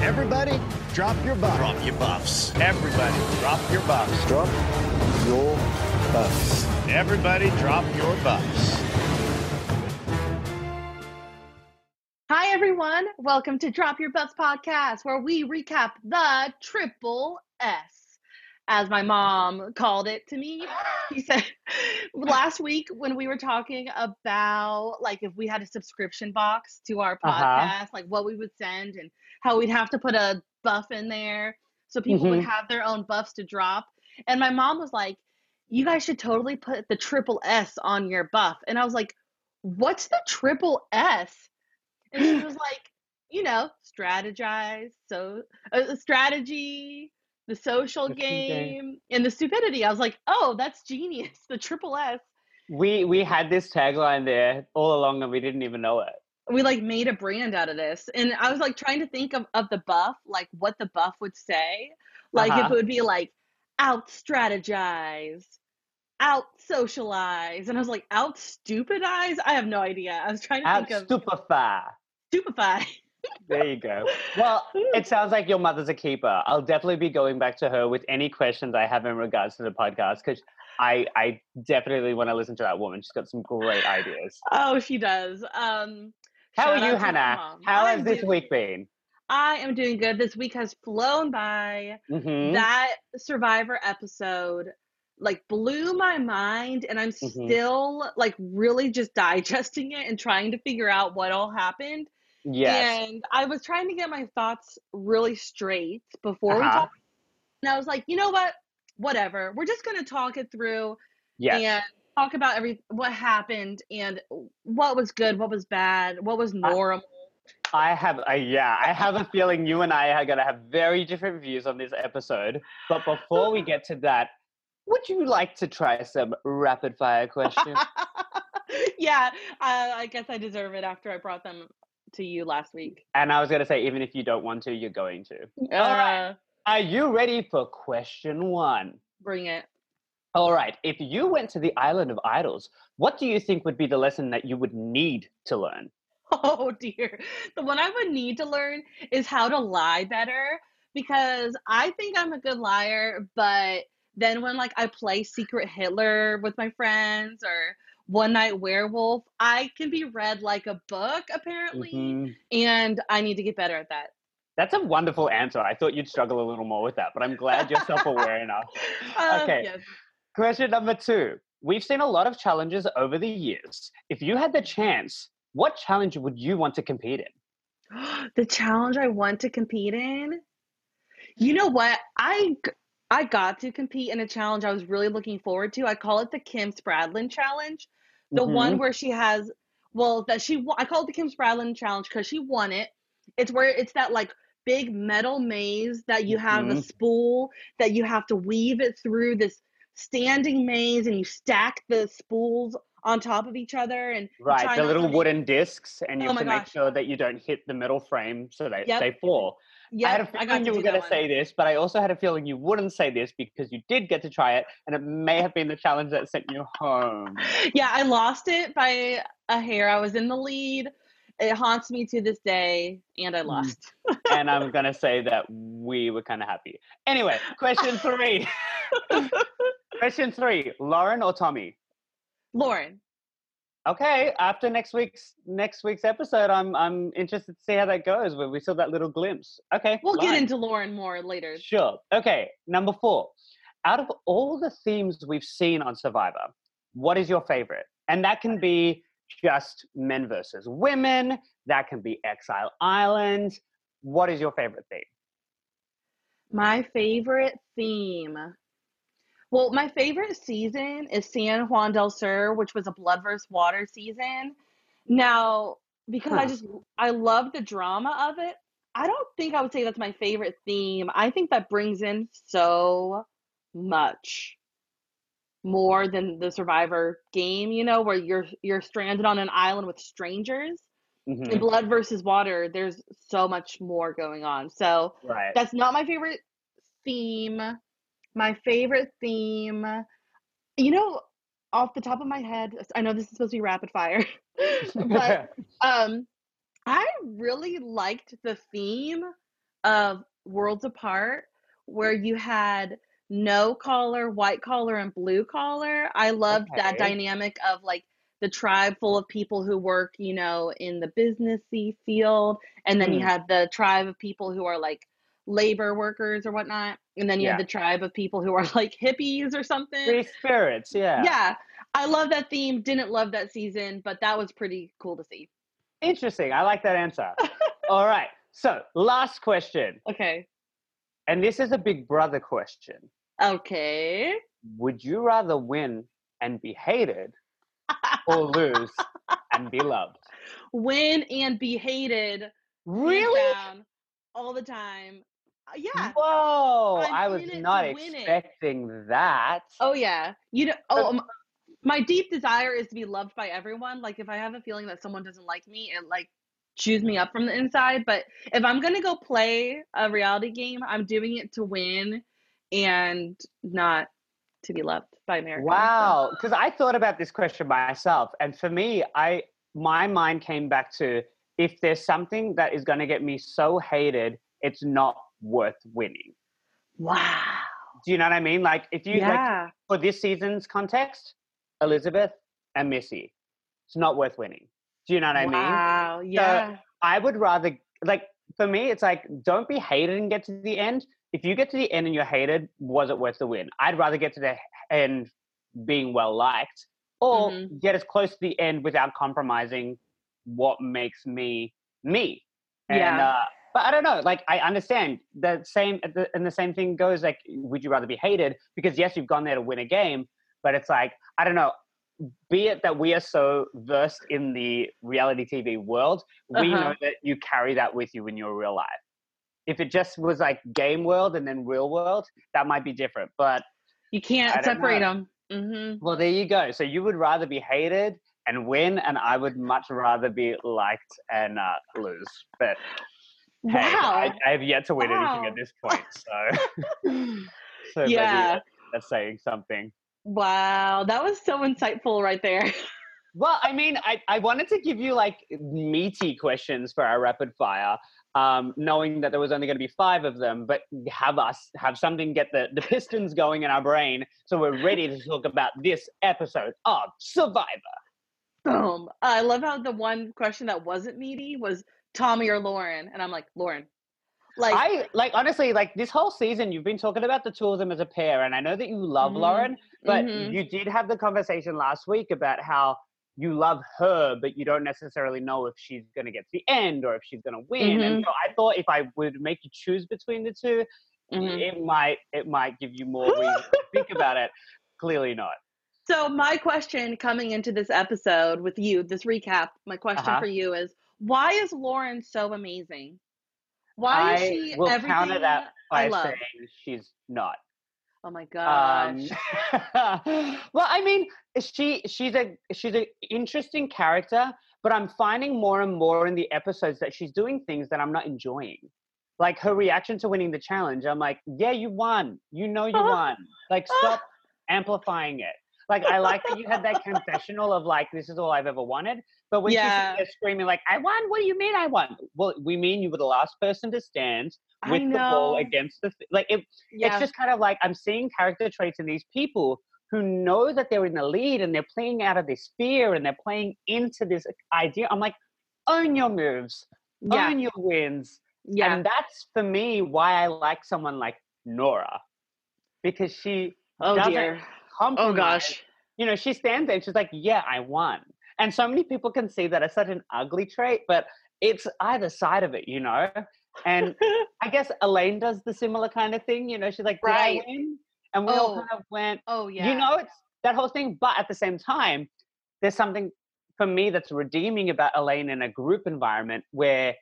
Everybody, drop your buffs. Drop your buffs. Everybody, drop your buffs. Drop your buffs. Everybody, drop your buffs. Hi, everyone. Welcome to Drop Your Buffs podcast, where we recap the triple S. As my mom called it to me, he said last week when we were talking about like if we had a subscription box to our Uh-huh. podcast, like what we would send and how we'd have to put a buff in there so people would Mhm. have their own buffs to drop. And my mom was like, You guys should totally put the triple S on your buff. And I was like, What's the triple S? And she was like, you know, strategize, so uh, strategy, the social game. and the stupidity. I was like, oh, that's genius. The triple S. We we had this tagline there all along and we didn't even know it. We like made a brand out of this, and I was like trying to think of of the buff, like what the buff would say, like if Uh-huh. it would be like out strategize. Out socialize, and I was like, out stupidize. I have no idea. I was trying to Out think of stupefy. stupefy. There you go. Well, it sounds like your mother's a keeper. I'll definitely be going back to her with any questions I have in regards to the podcast because I I definitely want to listen to that woman. She's got some great ideas. Oh, she does. Um, How shout are you, out to my Hannah? How I'm has this doing- week been? I am doing good. This week has flown by. hmm That Survivor episode like blew my mind, and I'm Mhm. still like really just digesting it and trying to figure out what all happened. Yes. And I was trying to get my thoughts really straight before we Uh-huh. talked. And I was like, you know what? Whatever. We're just gonna talk it through Yes. and talk about every what happened and what was good, what was bad, what was normal. I have, uh, yeah, I have a feeling you and I are going to have very different views on this episode. But before we get to that, would you like to try some rapid fire questions? yeah, uh, I guess I deserve it after I brought them to you last week. and I was going to say, even if you don't want to, you're going to. Uh, All right. Are you ready for question one? Bring it. All right. If you went to the island of idols, what do you think would be the lesson that you would need to learn? Oh dear. The one I would need to learn is how to lie better because I think I'm a good liar, but then when like I play Secret Hitler with my friends or One Night Werewolf, I can be read like a book apparently, Mhm. and I need to get better at that. That's a wonderful answer. I thought you'd struggle a little more with that, but I'm glad you're self aware enough. Uh, Okay. yes. Question number two. We've seen a lot of challenges over the years. If you had the chance, what challenge would you want to compete in? the challenge I want to compete in. You know what? I I got to compete in a challenge I was really looking forward to. I call it the Kim Spradlin challenge. The one Mhm. where she has well that she I call it the Kim Spradlin challenge cuz she won it. It's where it's that like big metal maze that you have the Mhm. spool that you have to weave it through this standing maze and you stack the spools on top of each other and Right, the little wooden discs, and you Oh have to make sure that you don't hit the metal frame so they, Yep. they fall. yeah I had a I feeling you were going to say this, but I also had a feeling you wouldn't say this because you did get to try it, and it may have been the challenge that sent you home. yeah, I lost it by a hair. I was in the lead. It haunts me to this day, and I Mm. lost. and I'm going to say that we were kind of happy. Anyway, question three. question three Lauren or Tommy? Lauren, Okay, after next week's next week's episode, I'm I'm interested to see how that goes. Where we saw that little glimpse. Okay, we'll get into Lauren more later. Sure. Okay, number four. Out of all the themes we've seen on Survivor, what is your favorite? And that can be just men versus women. That can be Exile Island. What is your favorite theme? My favorite theme. Well, my favorite season is San Juan del Sur, which was a blood versus water season. Now, because I just I love the drama of it, I don't think I would say that's my favorite theme. I think that brings in so much more than the survivor game, you know, where you're you're stranded on an island with strangers. Mhm. In blood versus water, there's so much more going on. So, Right. that's not my favorite theme. My favorite theme, you know, off the top of my head, I know this is supposed to be rapid fire, but um, I really liked the theme of Worlds Apart where you had no collar, white collar, and blue collar. I loved that dynamic of like the tribe full of people who work, you know, in the businessy field, and then you Hmm. had the tribe of people who are like labor workers or whatnot, and then you Yeah. have the tribe of people who are like hippies or something. Free spirits, yeah. Yeah, I love that theme. Didn't love that season, but that was pretty cool to see. Interesting. I like that answer. All right. So, last question. Okay. And this is a big brother question. Okay. Would you rather win and be hated or lose and be loved? Win and be hated. Really? all the time. Uh, yeah. Whoa. I'm I was in it to not win it. expecting that. Oh yeah. You know. Oh, um, my deep desire is to be loved by everyone. Like if I have a feeling that someone doesn't like me, it like chews me up from the inside. But if I'm gonna go play a reality game, I'm doing it to win and not to be loved by Americans. so- Wow, because I thought about this question myself, and for me, I my mind came back to if there's something that is going to get me so hated, it's not worth winning. Wow. Do you know what I mean? Like if you like Yeah. for this season's context, Elizabeth and Missy, it's not worth winning. Do you know what I mean? Wow. Yeah. I would rather like for me, it's like don't be hated and get to the end. If you get to the end and you're hated, was it worth the win? I'd rather get to the end being well liked, or Mhm. get as close to the end without compromising what makes me me. And, Yeah. Uh, but I don't know. Like I understand the same, and the same thing goes. Like, would you rather be hated? Because yes, you've gone there to win a game, but it's like I don't know. Be it that we are so versed in the reality TV world, we Uh-huh. know that you carry that with you in your real life. If it just was like game world and then real world, that might be different. But you can't separate know. them. Mm-hmm. well, there you go. So you would rather be hated and win, and I would much rather be liked and uh, lose. But hey, Wow. I, I have yet to win anything at this point. So, so maybe Yeah. that's saying something. Wow. That was so insightful right there. Well, I mean, I, I wanted to give you like meaty questions for our rapid fire, um, knowing that there was only going to be five of them, but have us have something get the, the pistons going in our brain so we're ready to talk about this episode of Survivor. Boom. I love how the one question that wasn't meaty was Tommy or Lauren. And I'm like, Lauren. Like, I like honestly, like this whole season, you've been talking about the two of them as a pair, and I know that you love Mhm. Lauren, but Mhm. you did have the conversation last week about how you love her, but you don't necessarily know if she's going to get to the end or if she's going to win. And Mhm. so I thought if I would make you choose between the 2 Mhm. it might it might give you more reason to think about it. Clearly not. So my question coming into this episode with you, this recap, my question Uh-huh. for you is why is Lauren so amazing? Why is I she will everything counter that I love? saying she's not. Oh my Um, well, I mean, she she's a she's an interesting character, but I'm finding more and more in the episodes that she's doing things that I'm not enjoying. Like her reaction to winning the challenge, I'm like, yeah, you won. You know you won. Like, stop amplifying it. Like, I like that you had that confessional of like, this is all I've ever wanted. But when Yeah. she's screaming like, I won. What do you mean I won? Well, we mean you were the last person to stand with the ball against the th- like. It, yeah. it's just kind of like I'm seeing character traits in these people who know that they're in the lead and they're playing out of this fear and they're playing into this idea. I'm like, own your moves, yeah. own your wins. yeah. And that's for me why I like someone like Noura. Because she oh doesn't dear. Oh, compromise. Oh gosh. You know, she stands there and she's like, Yeah, I won. And so many people can see that as such an ugly trait, but it's either side of it, you know? And I guess Elaine does the similar kind of thing. You know, she's like, Right. And we all Oh. kind of went, oh yeah. you know, it's that whole thing. But at the same time, there's something for me that's redeeming about Elaine in a group environment where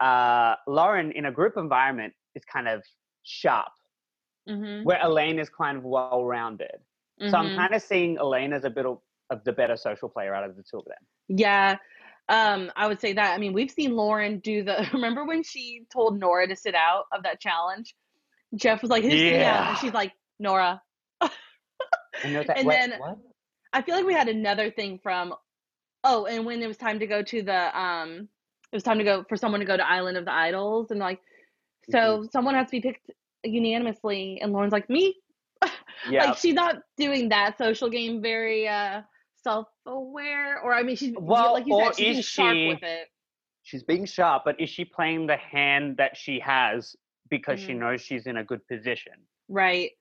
uh, Lauren in a group environment is kind of sharp, Mhm, where Elaine is kind of well rounded. So I'm mhm. kind of seeing Elaine as a bit of the better social player out of the two of them. Yeah. Um, I would say that. I mean, we've seen Lauren do the remember when she told Noura to sit out of that challenge? Jeff was like, Who's sitting out? Yeah. And she's like, Noura. And, you're And "Wait, then- what? I feel like we had another thing from oh, and when it was time to go to the um it was time to go for someone to go to Island of the Idols and like So someone has to be picked unanimously, and Lauren's like me. Yeah. like she's not doing that social game very uh self-aware, or I mean, she's Well, like you or said, she's sharp she- with it. she's being sharp, but is she playing the hand that she has because she Mhm. knows she's in a good position? Right.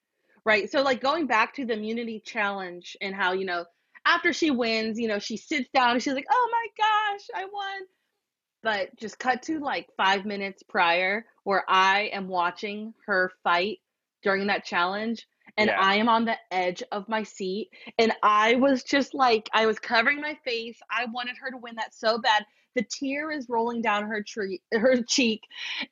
Right. So like going back to the immunity challenge and how, you know, after she wins, you know, she sits down and she's like, "Oh my gosh, I won." But just cut to like 5 minutes prior where I am watching her fight during that challenge and Yeah. I am on the edge of my seat and I was just like I was covering my face. I wanted her to win that so bad. The tear is rolling down her tree her cheek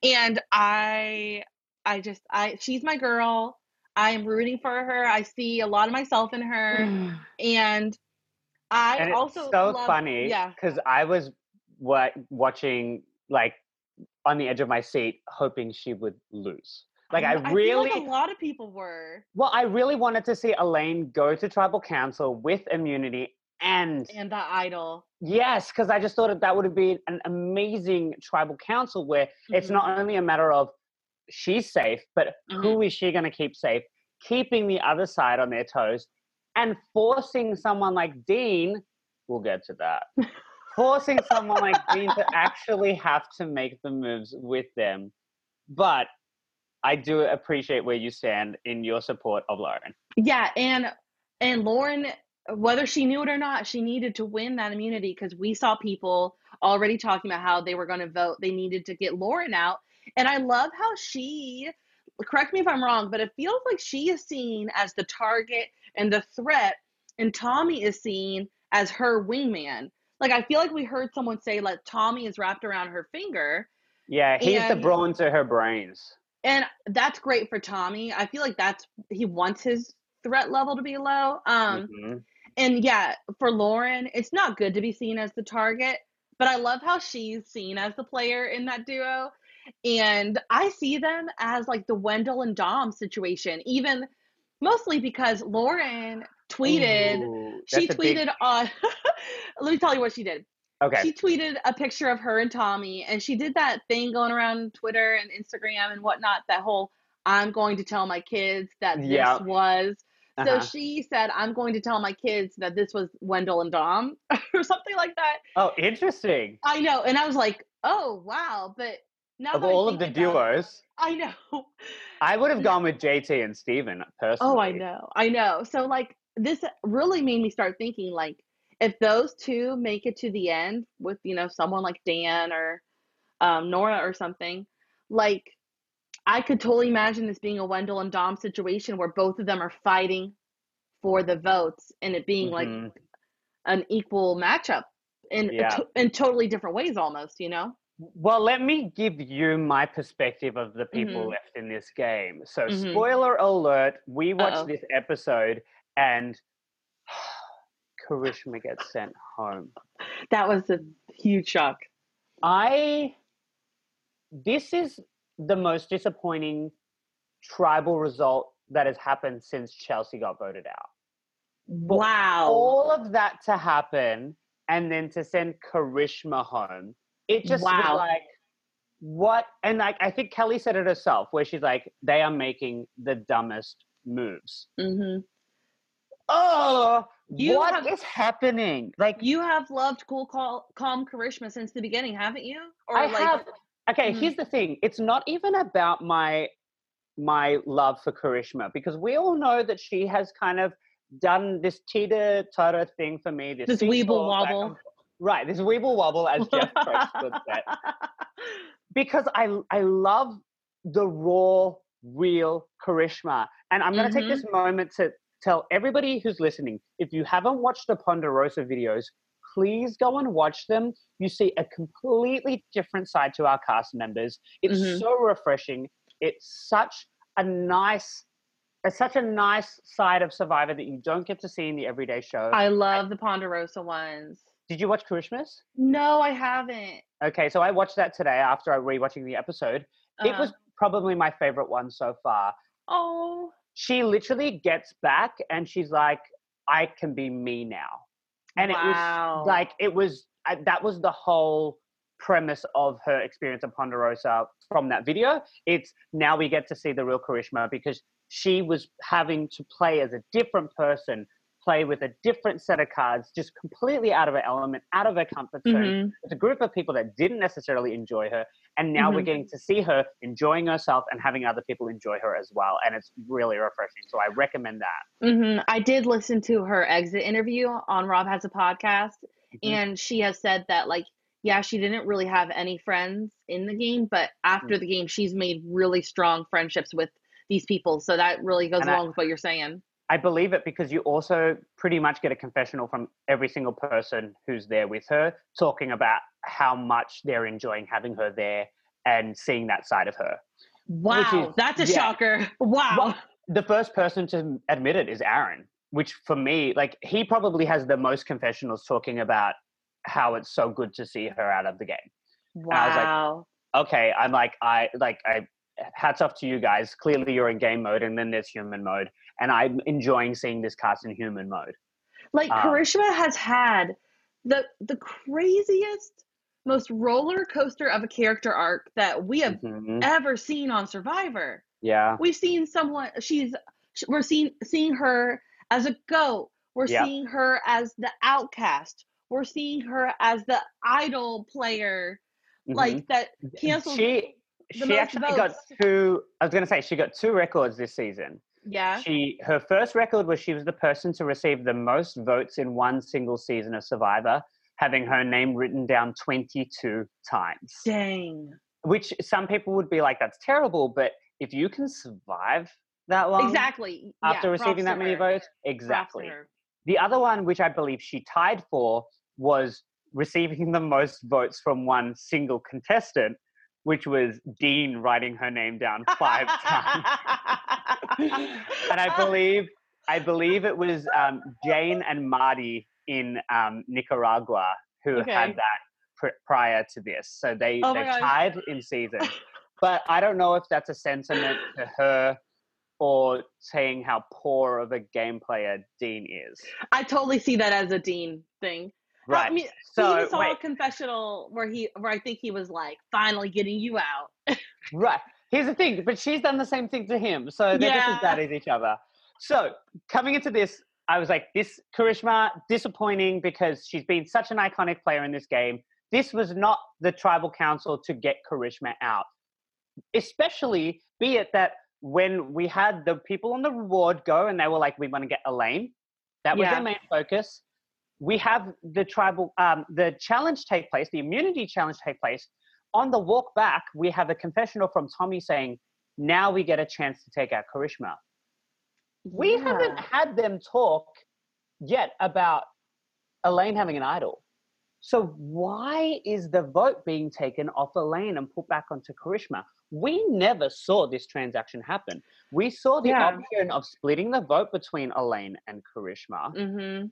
and I I just I she's my girl. I am rooting for her. I see a lot of myself in her mm. and I and it's also so love, funny Yeah. because I was what watching like on the edge of my seat, hoping she would lose. Like I, feel really, like a lot of people were well, I really wanted to see Elaine go to tribal council with immunity, and and the idol. yes, because I just thought that that would have been an amazing tribal council where it's Mhm. not only a matter of she's safe, but who is she going to keep safe, keeping the other side on their toes, and forcing someone like Dean. We'll get to that. forcing someone like Dean to actually have to make the moves with them. But I do appreciate where you stand in your support of Lauren. Yeah, and and Lauren, whether she knew it or not, she needed to win that immunity because we saw people already talking about how they were going to vote. They needed to get Lauren out, and I love how she. Correct me if I'm wrong, but it feels like she is seen as the target and the threat, and Tommy is seen as her wingman. Like I feel like we heard someone say like Tommy is wrapped around her finger, Yeah, he's the And- brawn to her brains. And that's great for Tommy. I feel like that's he wants his threat level to be low. Um, Mhm. and yeah, for Lauren, it's not good to be seen as the target, but I love how she's seen as the player in that duo. And I see them as like the Wendell and Dom situation, even mostly because Lauren tweeted, Ooh, she a big- tweeted on, let me tell you what she did. Okay. She tweeted a picture of her and Tommy, and she did that thing going around Twitter and Instagram and whatnot. That whole "I'm going to tell my kids that this Yeah. was." So Uh-huh. she said, "I'm going to tell my kids that this was Wendell and Dom," or something like that. Oh, interesting. I know, and I was like, "Oh wow!" But now Of that all of the duos, I know. I would have gone with JT and Stephen personally. Oh, I know. I know. So like this really made me start thinking like if those two make it to the end with, you know, someone like Dan or um, Noura or something, like I could totally imagine this being a Wendell and Dom situation where both of them are fighting for the votes and it being like Mhm. an equal matchup in Yeah. to- in totally different ways almost, you know? Well, let me give you my perspective of the people Mhm. left in this game. So, Mhm. spoiler alert, we watched Uh-oh. this episode and Karishma gets sent home. That was a huge shock. I this is the most disappointing tribal result that has happened since Chelsea got voted out. Wow. All of that to happen and then to send Karishma home. It just was Wow. like what and like I think Kellee said it herself where she's like they are making the dumbest moves. Mhm. Oh, You what have- is happening? Like You have loved Cool Cal- Calm Karishma since the beginning, haven't you? Or I like have. Okay, Mhm. here's the thing. It's not even about my my love for Karishma because we all know that she has kind of done this teeter totter thing for me. This, This weeble wobble. Right, this weeble wobble, as Jeff Probst would say. Because I I love the raw, real Karishma, and I'm going to take Mhm. this moment to tell everybody who's listening: if you haven't watched the Ponderosa videos, please go and watch them. You see a completely different side to our cast members. It's Mhm. so refreshing. It's such a nice, it's such a nice side of Survivor that you don't get to see in the everyday show. I love the Ponderosa ones. Did you watch Christmas? No, I haven't. Okay, so I watched that today after I rewatching the episode. It Uh, was probably my favorite one so far. oh, She literally gets back and she's like, "I can be me now," and Wow. it was like it was that was the whole premise of her experience of Ponderosa from that video. It's now we get to see the real Karishma because she was having to play as a different person, play with a different set of cards, just completely out of her element, out of her comfort zone. Mhm. It's a group of people that didn't necessarily enjoy her, and now we're Mhm. getting to see her enjoying herself and having other people enjoy her as well, and it's really refreshing. So I recommend that. hmm I did listen to her exit interview on Rob Has a Podcast, Mhm. and she has said that, like, yeah, she didn't really have any friends in the game, but after the game, she's made really strong friendships with these people. So that really goes And I- along with what you're saying. I believe it because you also pretty much get a confessional from every single person who's there with her, talking about how much they're enjoying having her there and seeing that side of her. Wow, is- that's a yeah. shocker. Wow. Well, the first person to admit it is Aaron, which for me, like, he probably has the most confessionals talking about how it's so good to see her out of the game. I was like, wow. okay, I'm like, I like, I hats off to you guys. Clearly, you're in game mode, and then there's human mode, and I'm enjoying seeing this cast in human mode. like um, Karishma has had the the craziest, most roller coaster of a character arc that we have Mhm. ever seen on Survivor. Yeah, We've seen someone she's we're seeing seeing her as a goat. We're Yeah. seeing her as the outcast. We're seeing her as the idol player, Mhm. like that canceled. She she actually got two. I was going to say she got two records this season. Yeah, She her first record was she was the person to receive the most votes in one single season of Survivor, having her name written down 22 times. dang, Which some people would be like, "That's terrible," but if you can survive that long exactly. after yeah, receiving that many votes, exactly. The other one, which I believe she tied for, was receiving the most votes from one single contestant, which was Dean writing her name down five times. And I believe, I believe it was um, Jane and Marty in um, Nicaragua who Okay. had that pr- prior to this. So they Oh they tied in season. but I don't know if that's a sentiment to her or saying how poor of a game player Dean is. I totally see that as a Dean thing. Right. I mean, so even saw wait, a confessional where he, where I think he was like, "Finally getting you out." right. Here's the thing, but she's done the same thing to him, so they're just as bad as each other. So coming into this, I was like, this Karishma disappointing because she's been such an iconic player in this game. This was not the tribal council to get Karishma out, especially be it that when we had the people on the reward go and they were like, we want to get Elaine. That was Yeah. their main focus. We have the tribal, um, the challenge take place, the immunity challenge take place. On the walk back, we have a confessional from Tommy saying, now we get a chance to take out Karishma. We haven't had them talk yet about Elaine having an idol. So why is the vote being taken off Elaine and put back onto Karishma? We never saw this transaction happen. We saw the Yeah. option of splitting the vote between Elaine and Karishma, Mm-hmm.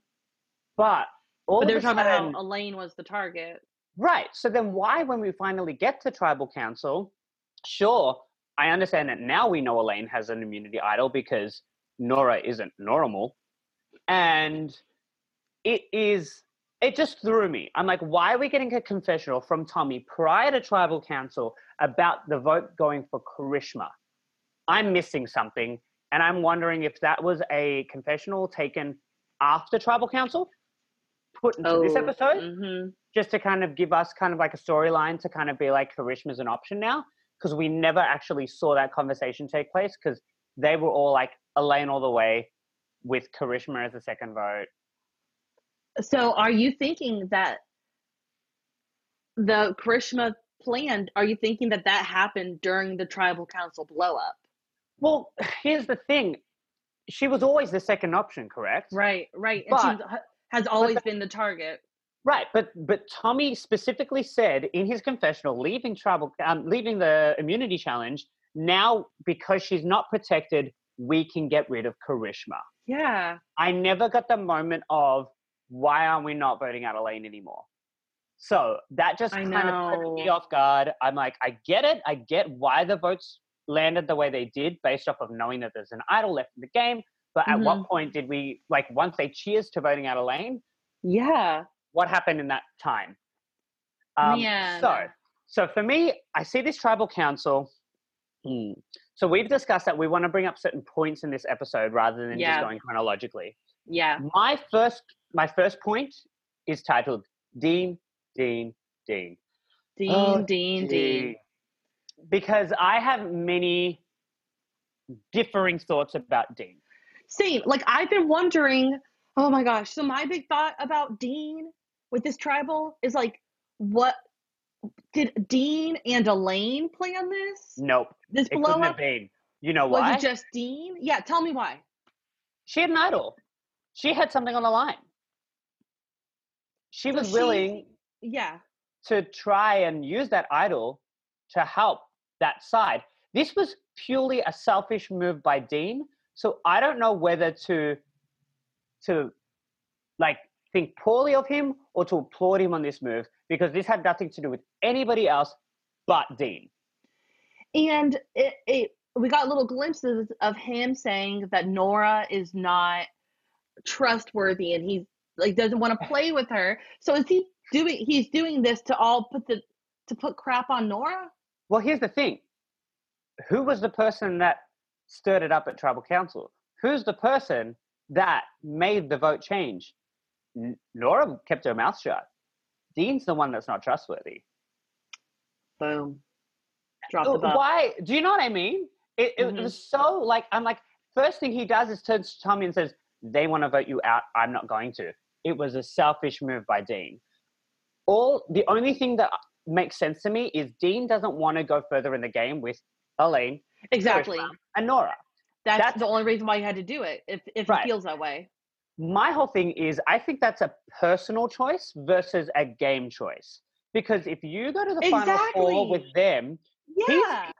but all But they were of a talking about Elaine was the target. Right. So then why, when we finally get to tribal council, sure, I understand that now we know Elaine has an immunity idol because Noura isn't normal. And it is, it just threw me. I'm like, why are we getting a confessional from Tommy prior to tribal council about the vote going for Karishma? I'm missing something. And I'm wondering if that was a confessional taken after tribal council, put into this episode hmm just to kind of give us kind of like a storyline to kind of be like Karishma's an option now because we never actually saw that conversation take place because they were all like Elaine all the way with Karishma as the second vote. So, are you thinking that the Karishma planned? Are you thinking that that happened during the tribal council blow up? Well, here's the thing. She was always the second option, correct? Right, right. But- has always been the target. Right, but but Tommy specifically said in his confessional, leaving tribal, um, leaving the immunity challenge. Now, because she's not protected, we can get rid of Karishma. Yeah. I never got the moment of why aren't we not voting out Elaine anymore? So that just I kind of put me off guard. I'm like, I get it. I get why the votes landed the way they did based off of knowing that there's an idol left in the game. But at Mm-hmm. what point did we, like, once they cheers to voting out Elaine, Yeah. what happened in that time? Um, Man. So, so for me, I see this tribal council. Hmm. So we've discussed that we want to bring up certain points in this episode rather than Yeah. just going chronologically. Yeah. My first, my first point is titled Dean, Dean, Dean. Dean, Oh, Dean, Dean. Because I have many differing thoughts about Dean. Same. Like I've been wondering. Oh my gosh. So my big thought about Dean with this tribal is like, what did Dean and Elaine plan this? Nope, This it blow up? You know why? Was it just Dean? Yeah. Tell me why. she had an idol. She had something on the line. She So was she- willing Yeah. to try and use that idol to help that side. This was purely a selfish move by Dean. So I don't know whether to to like think poorly of him or to applaud him on this move because this had nothing to do with anybody else but Dean. And it, it we got little glimpses of him saying that Noura is not trustworthy and he like doesn't want to play with her. So is he doing he's doing this to all put the to put crap on Noura? Well, here's the thing. Who was the person that stirred it up at tribal council? Who's the person that made the vote change? N- Noura kept her mouth shut. Dean's the one that's not trustworthy. Boom. Drop the. Why? Do you know what I mean? It, it Mhm. was so like I'm like first thing he does is turns to Tommy and says they want to vote you out. I'm not going to. It was a selfish move by Dean. All the only thing that makes sense to me is Dean doesn't want to go further in the game with Elaine Exactly. and Noura. That's, That's- the only reason why you had to do it. If if Right. he feels that way. My whole thing is I think that's a personal choice versus a game choice. Because if you go to the final four with them, Yeah.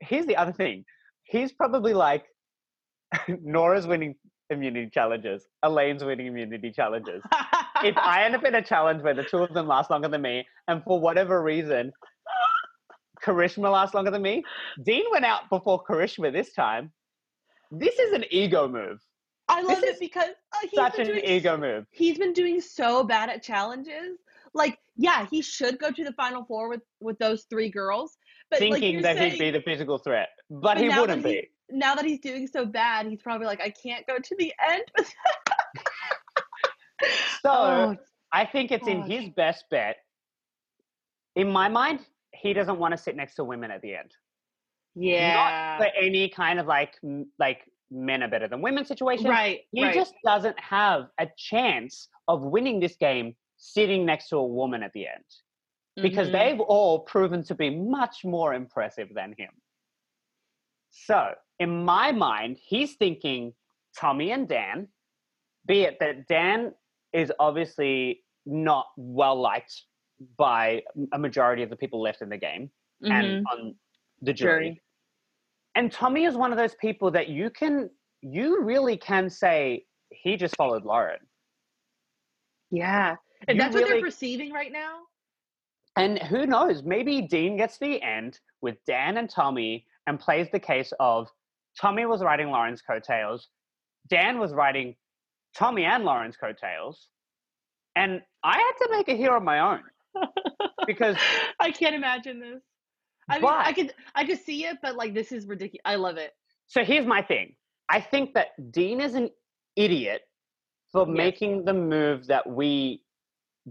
here's the other thing. He's probably like, Noura's winning immunity challenges, Elaine's winning immunity challenges. if I end up in a challenge where the two of them last longer than me, and for whatever reason, Karishma lasts longer than me, Dean went out before Karishma this time. This is an ego move. I love this it because uh, he's Such been an doing ego move. he's been doing so bad at challenges. Like, yeah, he should go to the final four with with those three girls. But Thinking you're that saying, he'd be the physical threat, but, But he wouldn't he- be. now that he's doing so bad, he's probably like, I can't go to the end. So oh, I think it's in his best bet. In my mind, he doesn't want to sit next to women at the end. yeah, Not for any kind of like like men are better than women situation. right, He right. just doesn't have a chance of winning this game sitting next to a woman at the end because Mhm. they've all proven to be much more impressive than him. So, in my mind, he's thinking Tommy and Dan, be it that Dan is obviously not well liked by a majority of the people left in the game and Mhm. on the jury. Jury. And Tommy is one of those people that you can, you really can say he just followed Lauren. yeah. You that's what they're perceiving right now, And who knows, maybe Dean gets to the end with Dan and Tommy and plays the case of Tommy was writing Lauren's coattails, Dan was writing Tommy and Lauren's coattails, and I had to make a here on my own because I can't imagine this. I mean, I could I could see it, but like this is ridiculous. I love it. So here's my thing. I think that Dean is an idiot for Yes. making the move that we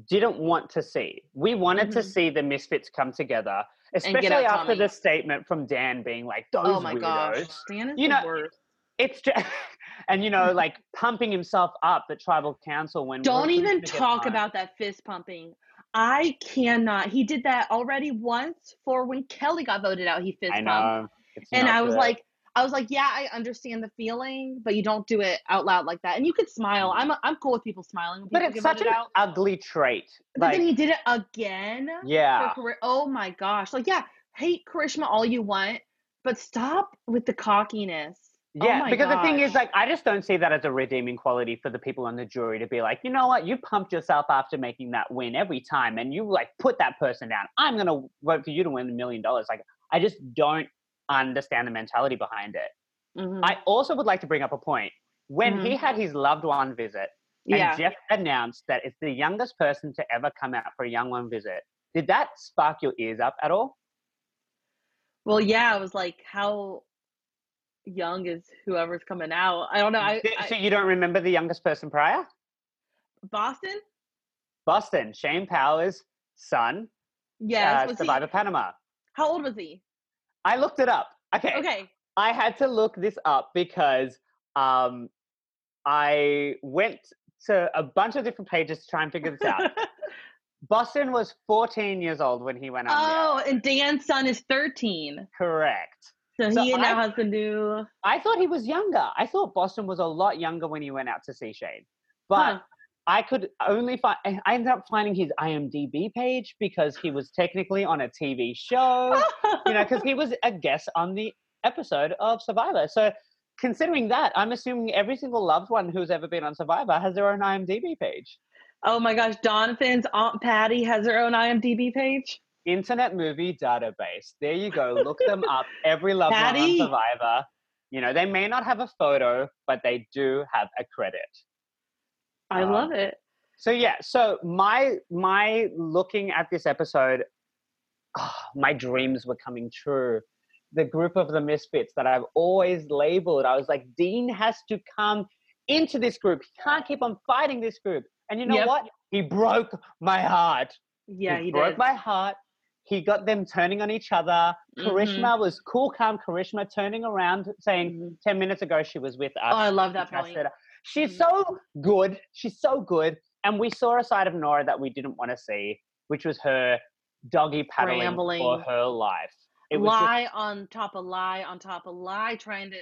didn't want to see. We wanted to Mhm. see the misfits come together, especially after Tommy. the statement from Dan being like, "Those oh my weirdos." gosh, Dan is You the know, worst. It's just, and you know, like pumping himself up at tribal council when Don't even to talk about that fist pumping. I cannot. He did that already once for when Kellee got voted out. He fist I pumped, know, it's and I was good. like, I was like, yeah, I understand the feeling, but you don't do it out loud like that. And you could smile. Mm. I'm I'm cool with people smiling when but it's such voted an out. ugly trait. But Like, then he did it again. yeah, for oh my gosh. Like, yeah, hate Karishma all you want, but stop with the cockiness. Oh Yeah, my because the thing is, like, I just don't see that as a redeeming quality for the people on the jury to be like, you know what, you pumped yourself after making that win every time, and you like put that person down. I'm gonna vote for you to win a million dollars. Like, I just don't understand the mentality behind it. Mhm. I also would like to bring up a point when he had his loved one visit, and yeah. Jeff announced that it's the youngest person to ever come out for a young one visit. Did that spark your ears up at all? Well, yeah, I was like, how young is whoever's coming out? I don't know. I, Th- I so you don't remember the youngest person prior? Boston? Boston, Shane Powers' son, Yes. uh, was he, Survivor Panama. how old was he? I looked it up. Okay. Okay. I had to look this up because um, I went to a bunch of different pages to try and figure this out. Boston was 14 years old when he went on. oh, and Dan's son is 13. correct. So, So he I- has the new. I thought he was younger. I thought Boston was a lot younger when he went out to see Shane. But Huh. I could only find, I ended up finding his IMDb page because he was technically on a TV show, you know, because he was a guest on the episode of Survivor. So considering that, I'm assuming every single loved one who's ever been on Survivor has their own IMDb page. oh my gosh, Donovan's Aunt Patty has her own IMDb page. Internet Movie Database. There you go. Look them up. Every one on Survivor. You know, they may not have a photo, but they do have a credit. I Um, love it. So yeah, so my my looking at this episode, ah, my dreams were coming true. The group of the misfits that I've always labeled, I was like, Dean has to come into this group. He can't keep on fighting this group. And you know Yep. what? He broke my heart. Yeah, he, broke did. my heart. He got them turning on each other. Mhm. Karishma was cool, calm. Karishma turning around, saying, Mhm. 10 minutes ago she was with us. Oh, I love that point. She's Mhm. so good. She's so good. And we saw a side of Noura that we didn't want to see, which was her doggy paddling for her life. It was just- lie on top of lie on top of lie, trying to.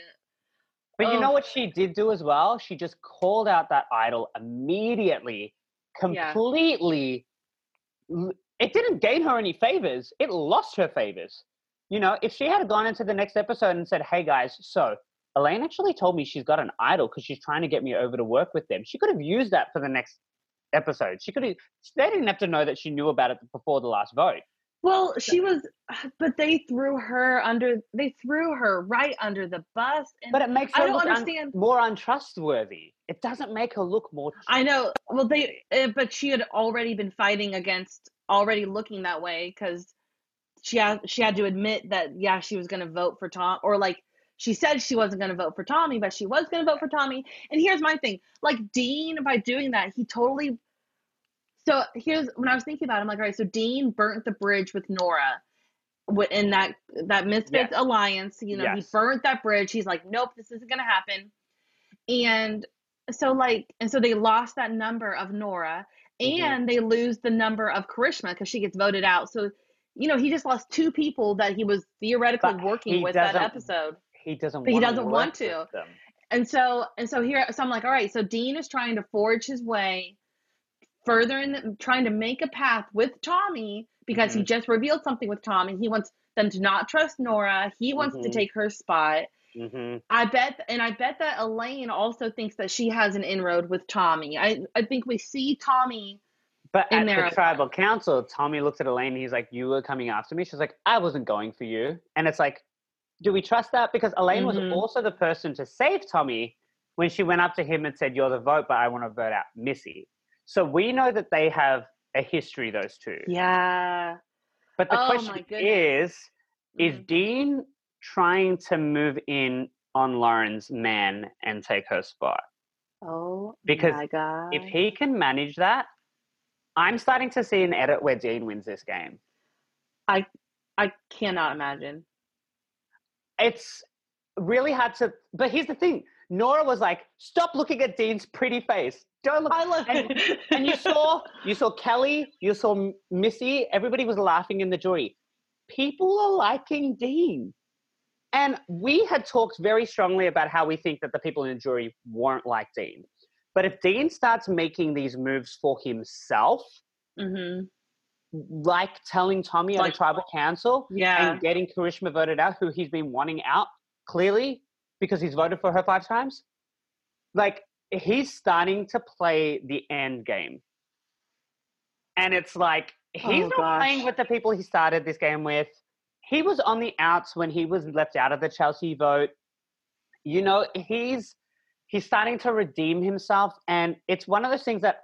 but you know what she did do as well? She just called out that idol immediately, completely. l- It didn't gain her any favors. It lost her favors. You know, if she had gone into the next episode and said, "Hey guys, so Elaine actually told me she's got an idol because she's trying to get me over to work with them," she could have used that for the next episode. She could have. They didn't have to know that she knew about it before the last vote. Well, she was, but they threw her under. They threw her right under the bus. And But it makes I her don't look un- more untrustworthy. It doesn't make her look more. I know. Well, they, uh, but she had already been fighting against, already looking that way because she had she had to admit that yeah she was going to vote for Tom or like she said she wasn't going to vote for Tommy, but she was going to vote for Tommy. And here's my thing: like Dean, by doing that, he totally. So here's when I was thinking about, it, I'm like, all right, so Dean burnt the bridge with Noura, in that that Misfits Yes. alliance. You know, he burnt that bridge. He's like, nope, this isn't going to happen. And so like, and so they lost that number of Noura, Mhm. and they lose the number of Karishma because she gets voted out. So. You know, he just lost two people that he was theoretically But working with that episode. He doesn't. But he doesn't want to. And so and so here so I'm like, all right, so Dean is trying to forge his way further in the, trying to make a path with Tommy because Mm-hmm. he just revealed something with Tommy. He wants them to not trust Noura. He wants to Mhm. take her spot. Hmm I bet and I bet that Elaine also thinks that she has an inroad with Tommy. I I think we see Tommy But in at there. the tribal council, Tommy looks at Elaine and he's like, You were coming after me. She's like, I wasn't going for you. And it's like, do we trust that? Because Elaine Mhm. was also the person to save Tommy when she went up to him and said, You're the vote, but I want to vote out Missy. So we know that they have a history, those two. Yeah. But the Oh question is, is Mhm. Dean trying to move in on Lauren's man and take her spot? Oh Because my god. If he can manage that, I'm starting to see an edit where Dean wins this game. I I cannot imagine. It's really hard to. But here's the thing Noura was like, stop looking at Dean's pretty face. Don't look. I love and, it. and you saw you saw Kellee, you saw Missy, everybody was laughing in the jury. People are liking Dean. And we had talked very strongly about how we think that the people in the jury weren't like Dean. But if Dean starts making these moves for himself, hmm like telling Tommy at Like- a tribal council Yeah. and getting Karishma voted out, who he's been wanting out clearly because he's voted for her five times, like he's starting to play the end game. And it's like he's Oh, not gosh. playing with the people he started this game with. He was on the outs when he was left out of the Chelsea vote. You know, he's he's starting to redeem himself and it's one of those things that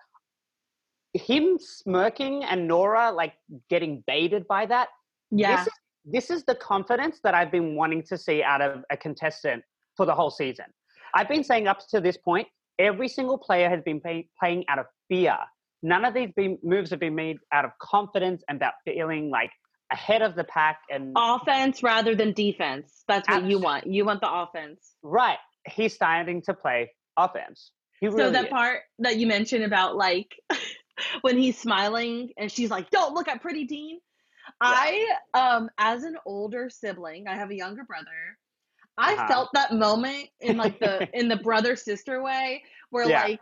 him smirking and Noura like getting baited by that. Yeah. This is, this is the confidence that I've been wanting to see out of a contestant for the whole season. I've been saying up to this point, every single player has been pay, playing out of fear. None of these been, moves have been made out of confidence and about feeling like ahead of the pack and offense rather than defense. That's what you want. You want the offense. right. He's starting to play offense. He So really that is. part that you mentioned about like when he's smiling and she's like, "Don't look at Pretty Dean." I um as an older sibling, I have a younger brother. I Uh-huh. felt that moment in like the in the brother sister way where Yeah. like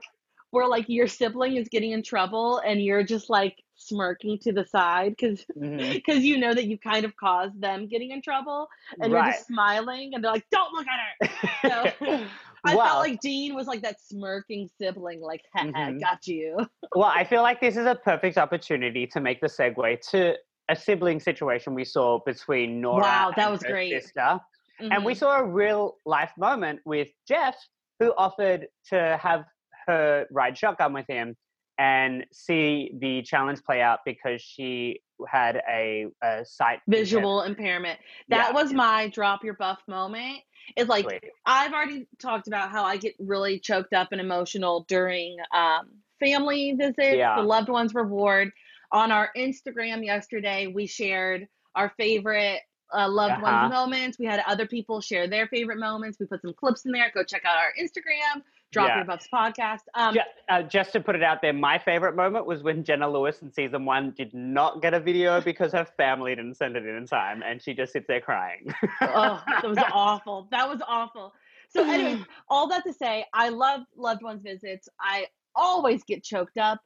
where like your sibling is getting in trouble and you're just like smirking to the side cuz Mhm. cuz you know that you kind of caused them getting in trouble and you're just smiling and they're like, "Don't look at her." So, I well, felt like Dean was like that smirking sibling, like, "Haha, Mhm. got you." well, I feel like this is a perfect opportunity to make the segue to a sibling situation we saw between Noura Wow, that and was her great. sister. And we Mhm. saw a real life moment with Jeff, who offered to have her ride shotgun with him and see the challenge play out because she had a, a sight visual impairment. That Yeah. was my drop your buff moment. It's like impairment. I've already talked about how I get really choked up and emotional during um, family visits, Yeah. the loved ones reward. On our Instagram yesterday, we shared our favorite uh, loved Uh-huh. ones moments. We had other people share their favorite moments. We put some clips in there. Go check out our Instagram, Drop Yeah. Your Buffs podcast. Um, Ju- uh, just to put it out there, my favorite moment was when Jenna Lewis in season one did not get a video because her family didn't send it in time, and she just sits there crying. oh, that was awful. That was awful. So, anyways, all that to say, I love loved ones visits. I always get choked up,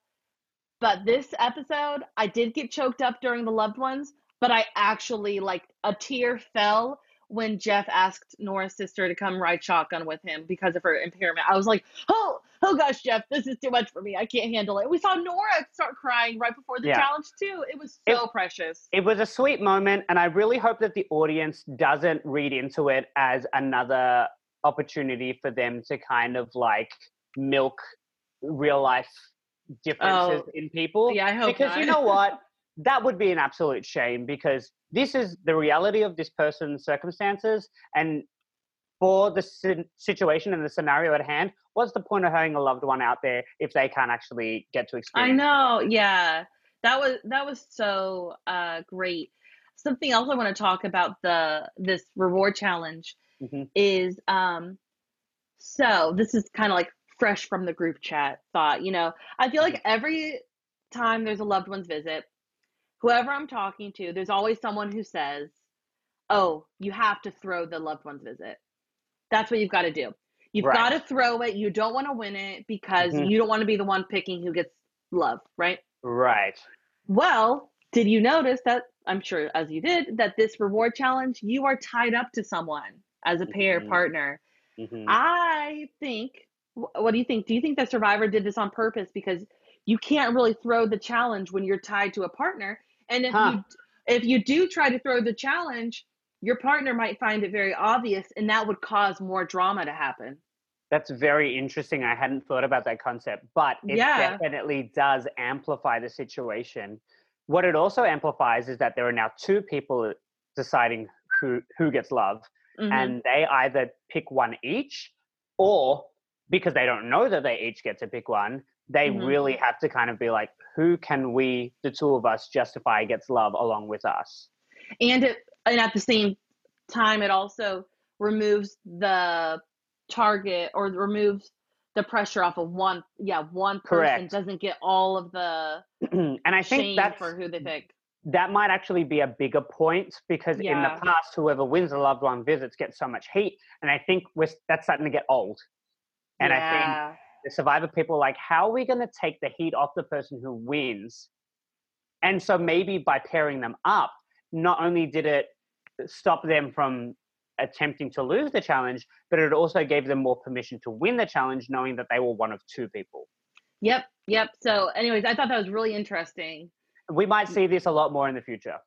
but this episode, I did get choked up during the loved ones. But I actually like a tear fell when Jeff asked Noura's sister to come ride shotgun with him because of her impairment. I was like, oh, oh gosh, Jeff, this is too much for me. I can't handle it. We saw Noura start crying right before the Yeah. challenge too. It was It- so precious. it was a sweet moment, and I really hope that the audience doesn't read into it as another opportunity for them to kind of like milk real life differences Oh, in people. yeah, I hope because you know what, that would be an absolute shame because this is the reality of this person's circumstances, and for the situation and the scenario at hand, what's the point of having a loved one out there if they can't actually get to experience? I know. Yeah. That was that was so uh great. Something else I want to talk about the this reward challenge Mhm. is um so this is kind of like fresh from the group chat thought, you know. I feel like every time there's a loved one's visit, whoever I'm talking to, there's always someone who says, "Oh, you have to throw the loved one's visit." That's what you've got to do. You've Right. got to throw it. You don't want to win it because Mhm. you don't want to be the one picking who gets love, right? Right. Well, did you notice that? I'm sure as you did, that this reward challenge, you are tied up to someone as a pair Mhm. partner. Mhm. I think, what do you think? Do you think that Survivor did this on purpose? Because you can't really throw the challenge when you're tied to a partner. And if Huh. you if you do try to throw the challenge, your partner might find it very obvious and that would cause more drama to happen. That's very interesting. I hadn't thought about that concept, but it Yeah. definitely does amplify the situation. What it also amplifies is that there are now two people deciding who who gets love, Mhm. and they either pick one each, or because they don't know that they each get to pick one, they Mhm. really have to kind of be like, who can we, the two of us, justify gets love along with us? and it and at the same time it also removes the target or removes the pressure off of one yeah one person Correct. doesn't get all of the and I think that's for who they pick that might actually be a bigger point because in the past, whoever wins a loved one visits gets so much heat, and I think we're, that's starting to get old. And I think yeah the survivor people are like, how are we going to take the heat off the person who wins? And so maybe by pairing them up, not only did it stop them from attempting to lose the challenge, but it also gave them more permission to win the challenge, knowing that they were one of two people. yep yep so anyways i thought that was really interesting We might see this a lot more in the future.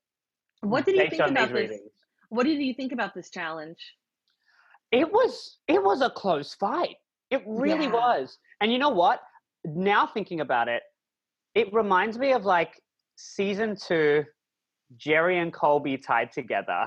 what did you think about this readings. what did you think about this challenge It was it was a close fight. It really Yeah. was. And you know what? Now thinking about it, It reminds me of like season two, Jerry and Colby tied together,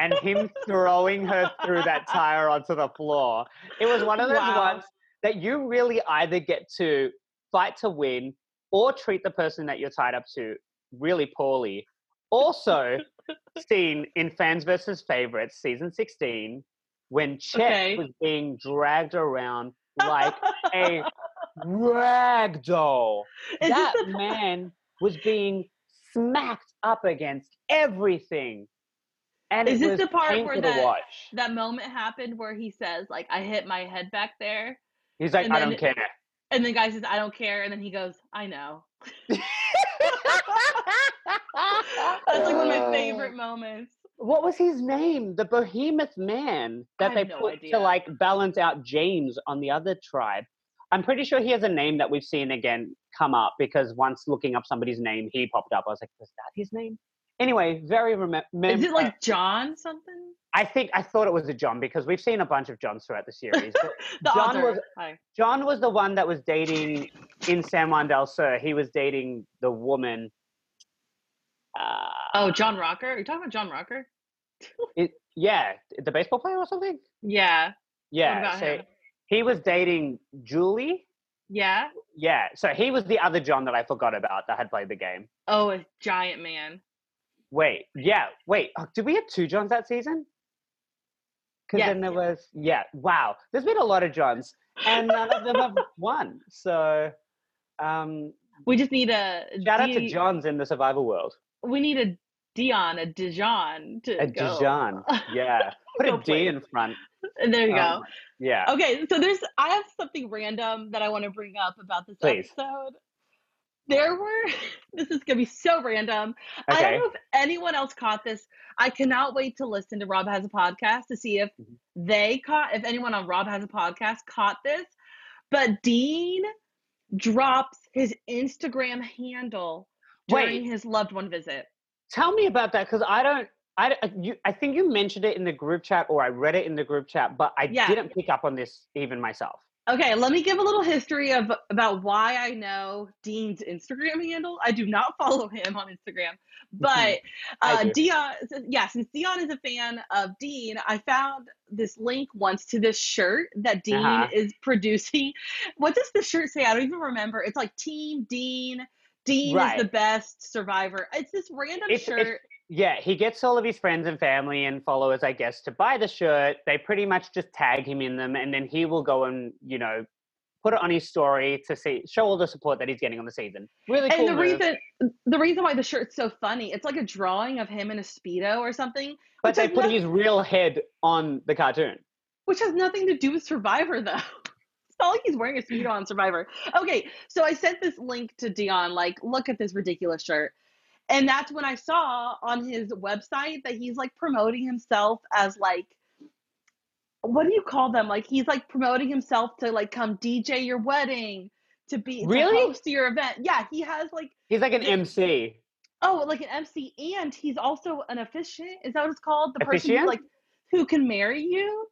and him throwing her through that tire onto the floor. It was one of those Wow. ones that you really either get to fight to win or treat the person that you're tied up to really poorly. Also, seen in Fans versus Favorites season 16 when Chet Okay. was being dragged around like a rag doll. Is that the man was being smacked up against everything. And Is this the part where that- watch. that moment happened where he says like I hit my head back there, He's like, and I then- don't care. and the guy says I don't care, and then he goes I know. That's like one of my favorite moments. What was his name? The behemoth man that they no put idea. to like balance out James on the other tribe. I'm pretty sure he has a name that we've seen again come up because once looking up somebody's name, he popped up. I was like, was that his name? Anyway, very remem- mem- Is it like John something? I think I thought it was a John because we've seen a bunch of Johns throughout the series. The John author. was- Hi. John was the one that was dating in San Juan del Sur. He was dating the woman. Uh, Oh, John Rocker. Are you talking about John Rocker? it, yeah, the baseball player or something. Yeah. Yeah, so him? he was dating Julie. Yeah. Yeah, so he was the other John that I forgot about that had played the game. Oh, a giant man. Wait, yeah, wait. Oh, did we have two Johns that season? Because Yes. then there was, yeah, wow. There's been a lot of Johns, and none of them have won. So, um, We just need a shout out to Johns in the survival world. We need a Dion, a Dijon to A go. Dijon, yeah. Put a D in front. There you Um, go. Yeah. Okay, so there's I have something random that I want to bring up about this Please. episode. There were this is gonna be so random. Okay. I don't know if anyone else caught this. I cannot wait to listen to Rob has a podcast to see if Mhm. they caught if anyone on Rob has a podcast caught this. But Dean drops his Instagram handle during Wait. his loved one visit. Tell me about that because I don't. I, you, I think you mentioned it in the group chat or I read it in the group chat, but I Yeah. didn't pick up on this even myself. Okay, let me give a little history of about why I know Dean's Instagram handle. I do not follow him on Instagram, but Mm-hmm. Uh, do. Dion, yeah, since Dion is a fan of Dean, I found this link once to this shirt that Dean Uh-huh. is producing. What does the shirt say? I don't even remember. It's like Team Dean. Dean Right. is the best survivor. It's this random It's- it's- shirt. Yeah, he gets all of his friends and family and followers, I guess, to buy the shirt. They pretty much just tag him in them, and then he will go and you know put it on his story to see show all the support that he's getting on the season. Really cool. and the move. reason the reason why the shirt's so funny, it's like a drawing of him in a speedo or something. but they put his real head on the cartoon. which has nothing to do with Survivor, though. Not like he's wearing a speedo on Survivor. Okay, so I sent this link to Dion, like, look at this ridiculous shirt. And that's when I saw on his website that he's like promoting himself as like, what do you call them? Like, he's like promoting himself to like come DJ your wedding, to be Really? to host your event. Yeah, he has like, He's like an. MC. oh, like an MC, and he's also an officiant. Is that what it's called? The person who like who can marry you.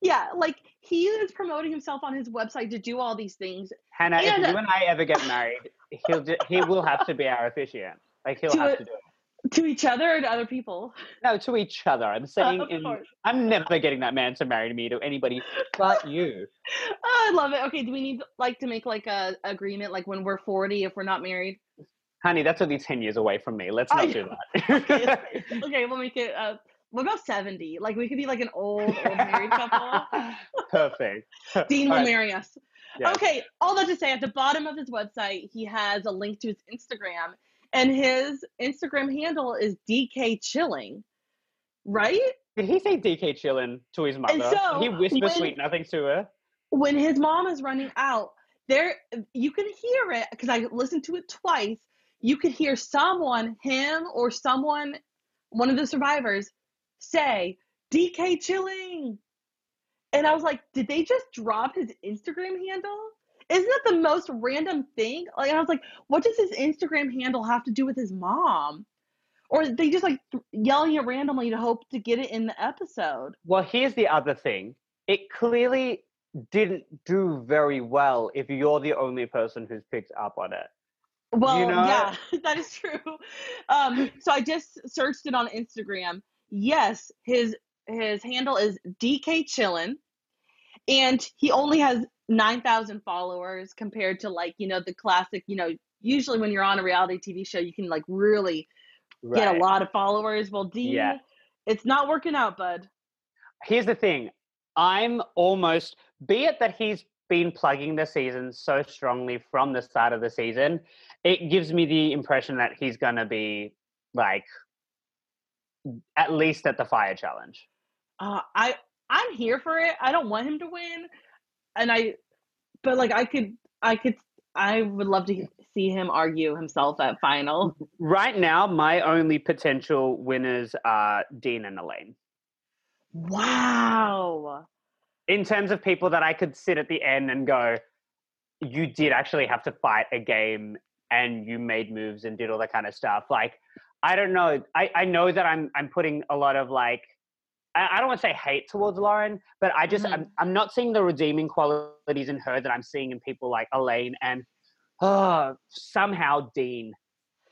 Yeah, like he is promoting himself on his website to do all these things Hannah, if And- you and I ever get married, he'll ju- he will have to be our officiant. Like he'll To have a- to do it. to each other and to other people. No, to each other. I'm saying of in. I'm never getting that man to marry me to anybody but you. Oh, I love it. Okay, do we need like to make like a agreement like when we're 40 if we're not married? Honey, that's only 10 years away from me. Let's I not do Okay. that. Okay, we'll make it uh what about 70? Like we could be like an old old married couple. Perfect. Dean will Alright, marry us. yes. Okay, all that to say, at the bottom of his website, he has a link to his Instagram, and his Instagram handle is DK Chilling, right? Did he say DK Chilling to his mother? so, Did he whisper when- sweet nothing to her? When his mom is running out, there you can hear it because I listened to it twice. You could hear someone, him or someone, one of the survivors, say DK Chilling, and I was like, did they just drop his Instagram handle? Isn't that the most random thing? Like, I was like, what does his Instagram handle have to do with his mom? Or they just like yelling it randomly to hope to get it in the episode. Well, here's the other thing. It clearly didn't do very well if you're the only person who's picked up on it. Well, You know? yeah, that is true. Um, so I just searched it on Instagram. Yes, his his handle is DK Chillin, and he only has nine thousand followers compared to like you know the classic. You know, usually when you're on a reality TV show, you can like really get a lot of followers. Well, D, Yeah. it's not working out, bud. Here's the thing. I'm almost, be it that he's been plugging the season so strongly from the start of the season, it gives me the impression that he's going to be like at least at the fire challenge. Uh, I I'm here for it. I don't want him to win, and I, but like I could I could I would love to see him argue himself at final. Right now, my only potential winners are Dean and Elaine. Wow. In terms of people that I could sit at the end and go, you did actually have to fight a game and you made moves and did all that kind of stuff. Like, I don't know. I, I know that I'm I'm putting a lot of like I, I don't want to say hate towards Lauren, but I just mm-hmm. I'm I'm not seeing the redeeming qualities in her that I'm seeing in people like Elaine and oh somehow Dean.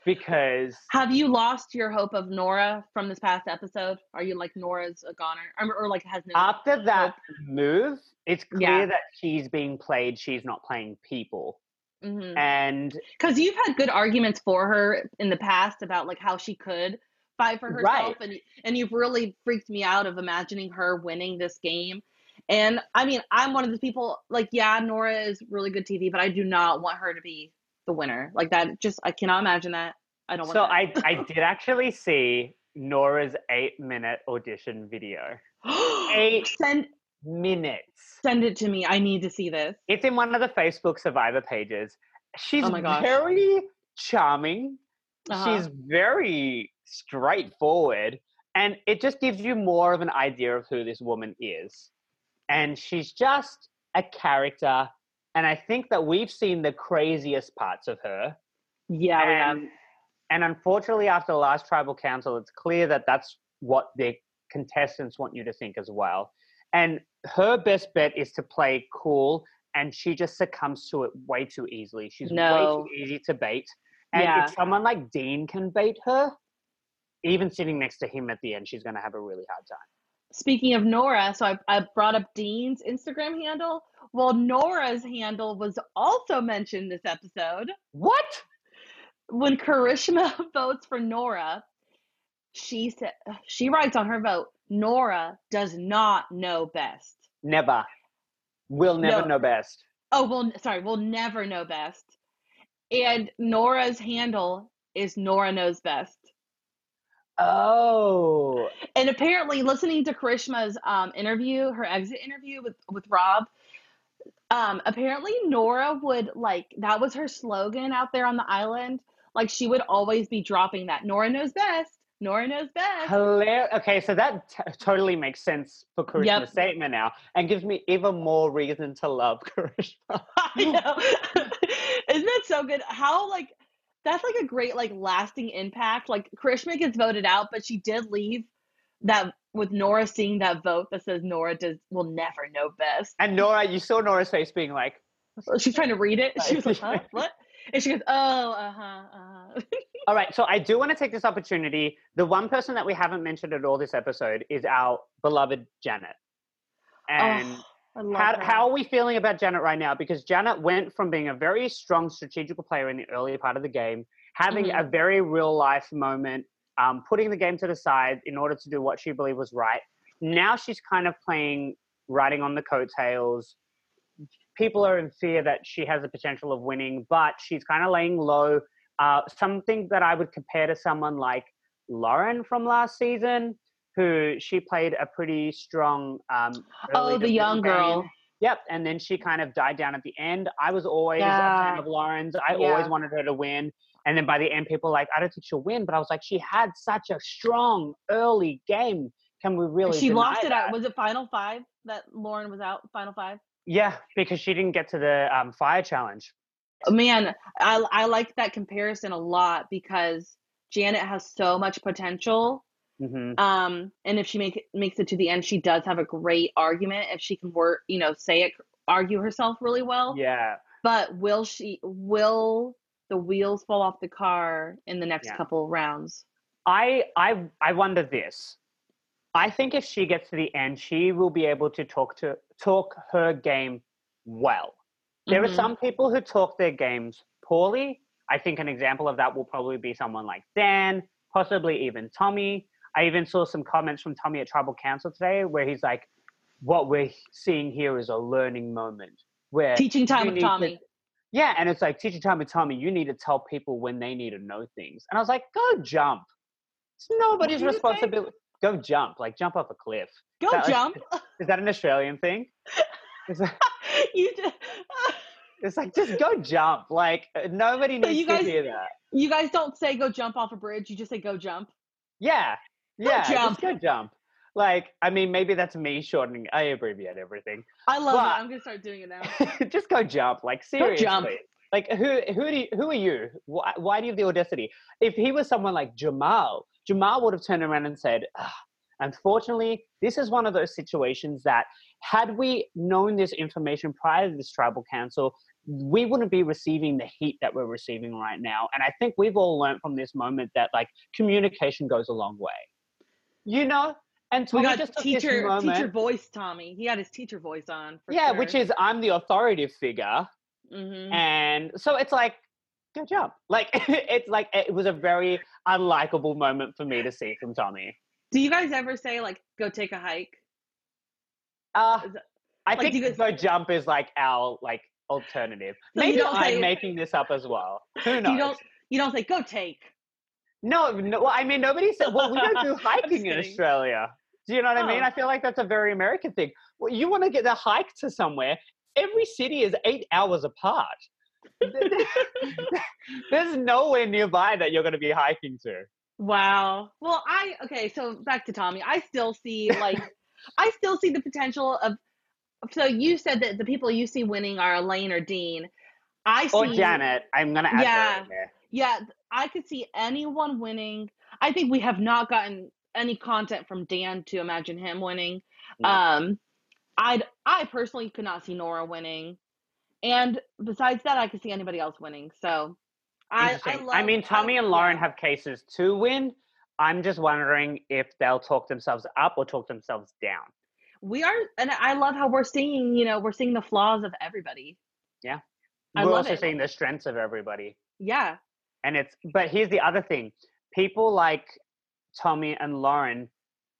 Because Have you lost your hope of Noura from this past episode? Are you like Noura's a goner, or, or like has no? after that move, it's clear Yeah. that she's being played, she's not playing people. Because And Mm-hmm. you've had good arguments for her in the past about like how she could fight for herself, Right. and and you've really freaked me out of imagining her winning this game. And I mean, I'm one of the people like, yeah, Noura is really good TV, but I do not want her to be the winner. Like that, just I cannot imagine that. I don't want so. I I did actually see Noura's eight minute audition video. Eight send minutes. send it to me. I need to see this. It's in one of the Facebook Survivor pages. She's Oh very charming. Uh-huh. She's very straightforward. And it just gives you more of an idea of who this woman is. And she's just a character. And I think that we've seen the craziest parts of her. Yeah, and, and unfortunately, after the last tribal council, it's clear that that's what the contestants want you to think as well. And her best bet is to play cool, and she just succumbs to it way too easily. She's No. way too easy to bait. And Yeah. if someone like Dean can bait her, even sitting next to him at the end, she's going to have a really hard time. Speaking of Noura, so I, I brought up Dean's Instagram handle. Well, Noura's handle was also mentioned this episode. What? When Karishma votes for Noura, she said she writes on her vote, Noura does not know best. Never. We'll never No. know best. Oh, well, sorry, we'll never know best. And Noura's handle is Noura knows best. Oh. And apparently, listening to Karishma's um, interview, her exit interview with with Rob, um, apparently Noura would like that was her slogan out there on the island. Like she would always be dropping that. Noura knows best. Noura knows best. Hilarious. Okay, so that t- totally makes sense for Karishma's Yep. statement now, and gives me even more reason to love Karishma. I know. Isn't that so good? How like that's like a great like lasting impact. Like Karishma gets voted out, but she did leave that with Noura seeing that vote that says Noura does will never know best. And Noura, you saw Noura's face being like, She's trying to read it. She was like, huh? What? And she goes, oh, uh huh, uh huh. "All right." So I do want to take this opportunity. The one person that we haven't mentioned at all this episode is our beloved Janet. And Oh, how, her. how are we feeling about Janet right now? Because Janet went from being a very strong strategical player in the early part of the game, having Mhm. a very real life moment, um, putting the game to the side in order to do what she believed was right. Now she's kind of playing, riding on the coattails. People are in fear that she has the potential of winning, but she's kind of laying low. Uh, something that I would compare to someone like Lauren from last season, who she played a pretty strong. Um, Oh, the young development girl. Yep, and then she kind of died down at the end. I was always a fan of Lauren's. I Yeah. always wanted her to win. And then by the end, people were like, I don't think she'll win. But I was like, she had such a strong early game. Can we really? she lost it that? out. Was it final five that Lauren was out? Final five? Yeah, because she didn't get to the um, fire challenge. Man, I I like that comparison a lot because Janet has so much potential. hmm Um, and if she make makes it to the end, she does have a great argument if she can work, you know, say it, argue herself really well. Yeah. But will she? Will the wheels fall off the car in the next Yeah. couple rounds. I I I wonder this. I think if she gets to the end, she will be able to talk to talk her game well. There Mhm. are some people who talk their games poorly. I think an example of that will probably be someone like Dan, possibly even Tommy. I even saw some comments from Tommy at Tribal Council today where he's like, "What we're seeing here is a learning moment where Teaching time with need to- Tommy. yeah, and it's like teaching time with Tommy. You need to tell people when they need to know things. And I was like, go jump. It's nobody's did you say? responsibility. Go jump, like jump off a cliff. Go that like- jump. Is that an Australian thing? It's like, you just, it's like just go jump. Like uh, nobody So needs you to guys- hear that. you guys don't say go jump off a bridge. You just say go jump. Yeah, yeah, jump. just go jump. Like I mean, maybe that's me shortening. I abbreviate everything. I love Well, it. I'm gonna start doing it now. just go jump. Like Go seriously. jump. Like who who do you, who are you? Why, why do you have the audacity? If he was someone like Jamal, Jamal would have turned around and said, "Ah, "Unfortunately, this is one of those situations that had we known this information prior to this tribal council, we wouldn't be receiving the heat that we're receiving right now." And I think we've all learned from this moment that like communication goes a long way. You know, and We Tommy got just teacher moment- teacher voice, Tommy. He had his teacher voice on. For yeah, which is I'm the authoritative figure. Hmm and so it's like good job. like it's like it was a very unlikable moment for me to see from tommy. Do you guys ever say like go take a hike? uh it- i like, think guys- go jump is like our like alternative. So maybe i'm say- making this up as well. Who knows? You don't you don't say go take. no no well, i mean nobody said well we don't do hiking in australia. Do you know what i mean? Oh. i feel like that's a very american thing. Well you want to get a hike to somewhere every city is eight hours apart there's nowhere nearby that you're going to be hiking to Wow. Well, I okay. So back to Tommy. I still see like I still see the potential of. So you said that the people you see winning are Elaine or Dean. I see or Janet. I'm gonna add Yeah. Yeah, I could see anyone winning. I think we have not gotten any content from Dan to imagine him winning. No. Um, I I personally could not see Noura winning, and besides that, I could see anybody else winning. So, I I, love, I mean, Tommy and Lauren have cases to win. I'm just wondering if they'll talk themselves up or talk themselves down. We are, and I love how we're seeing. You know, we're seeing the flaws of everybody. Yeah, I We're love also it. seeing the strengths of everybody. Yeah, And it's, but here's the other thing people like Tommy and Lauren,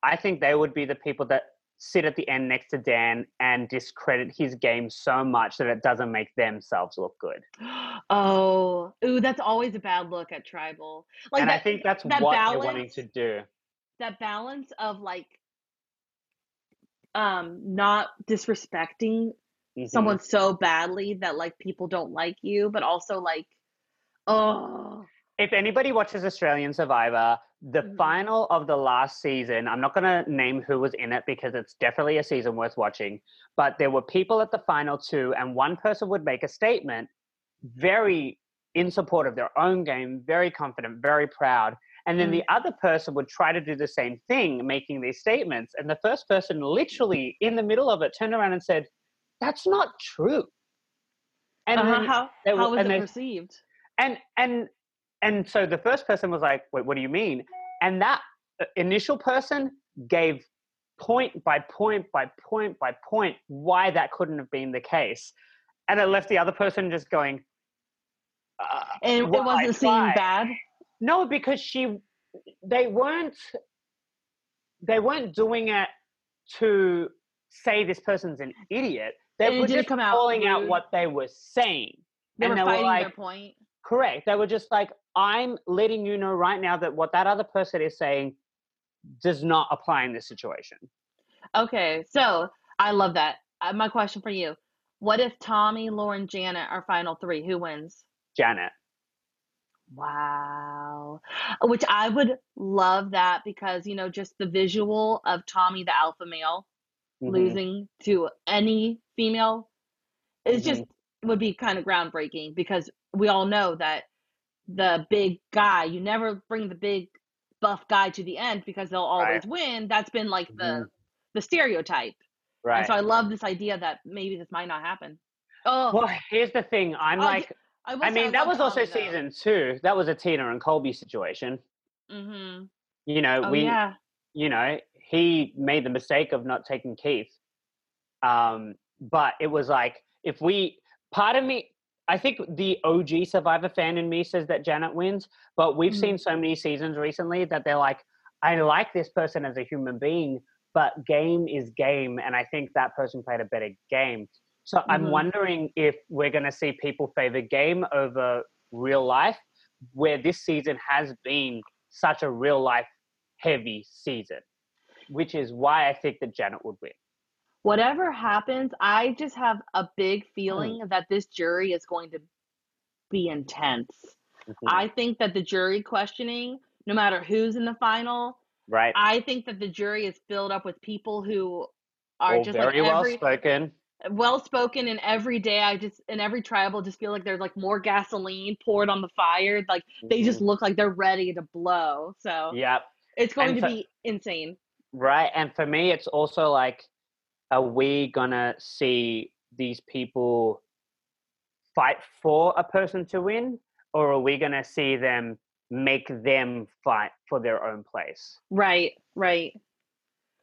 I think they would be the people that sit at the end next to Dan and discredit his game so much that it doesn't make themselves look good. Oh, ooh, that's always a bad look at tribal. Like and that, I think that's that what they're wanting to do. that balance of like um not disrespecting Mhm. someone so badly that like people don't like you, but also like oh if anybody watches Australian Survivor, the Mhm. final of the last season, I'm not going to name who was in it because it's definitely a season worth watching, but there were people at the final two, and one person would make a statement very in support of their own game, very confident, very proud. And then the other person would try to do the same thing, making these statements. And the first person, literally in the middle of it, turned around and said, That's not true. And uh-huh, how how was it they- perceived? and and and so the first person was like wait what do you mean and that uh, initial person gave point by point by point by point why that couldn't have been the case and it left the other person just going uh, And it wasn't seen bad. no because she they weren't they weren't doing it to say this person's an idiot they And were just come calling out rude. what they were saying They and were they were fighting like- their point. Correct. They were just like, I'm letting you know right now that what that other person is saying does not apply in this situation. Okay, so I love that. Uh, my question for you: What if Tommy, Lauren, Janet are final three? Who wins? Janet. Wow. Which I would love that because, you know, just the visual of Tommy, the alpha male, Mhm. losing to any female is just Mm-hmm. Would be kind of groundbreaking because we all know that the big guy, you never bring the big buff guy to the end because they'll always Right. win. That's been like the Mhm. the stereotype. Right. And so I love this idea that maybe this might not happen. Oh, well, here's the thing. I'm Oh, like, I, I mean, that was also though. season two. That was a Tina and Colby situation. Mhm. You know, Oh we, yeah. you know, he made the mistake of not taking Keith. Um, but it was like, if we, part of me, I think the OG Survivor fan in me says that Janet wins, but we've Mhm. seen so many seasons recently that they're like, I like this person as a human being, but game is game. And I think that person played a better game. So I'm Mhm. wondering if we're going to see people favor game over real life, where this season has been such a real life heavy season, which is why I think that Janet would win. Whatever happens, I just have a big Hmm. feeling that this jury is going to be intense. Mhm. I think that the jury questioning, no matter who's in the final, right? I think that the jury is filled up with people who are All just very like well spoken. well spoken and every day I just in every tribal just feel like there's like more gasoline poured on the fire. Like they just look like they're ready to blow. So. Yep. it's going And to be insane. Right. And for me, it's also like, are we gonna see these people fight for a person to win, or are we gonna see them make them fight for their own place? Right, right.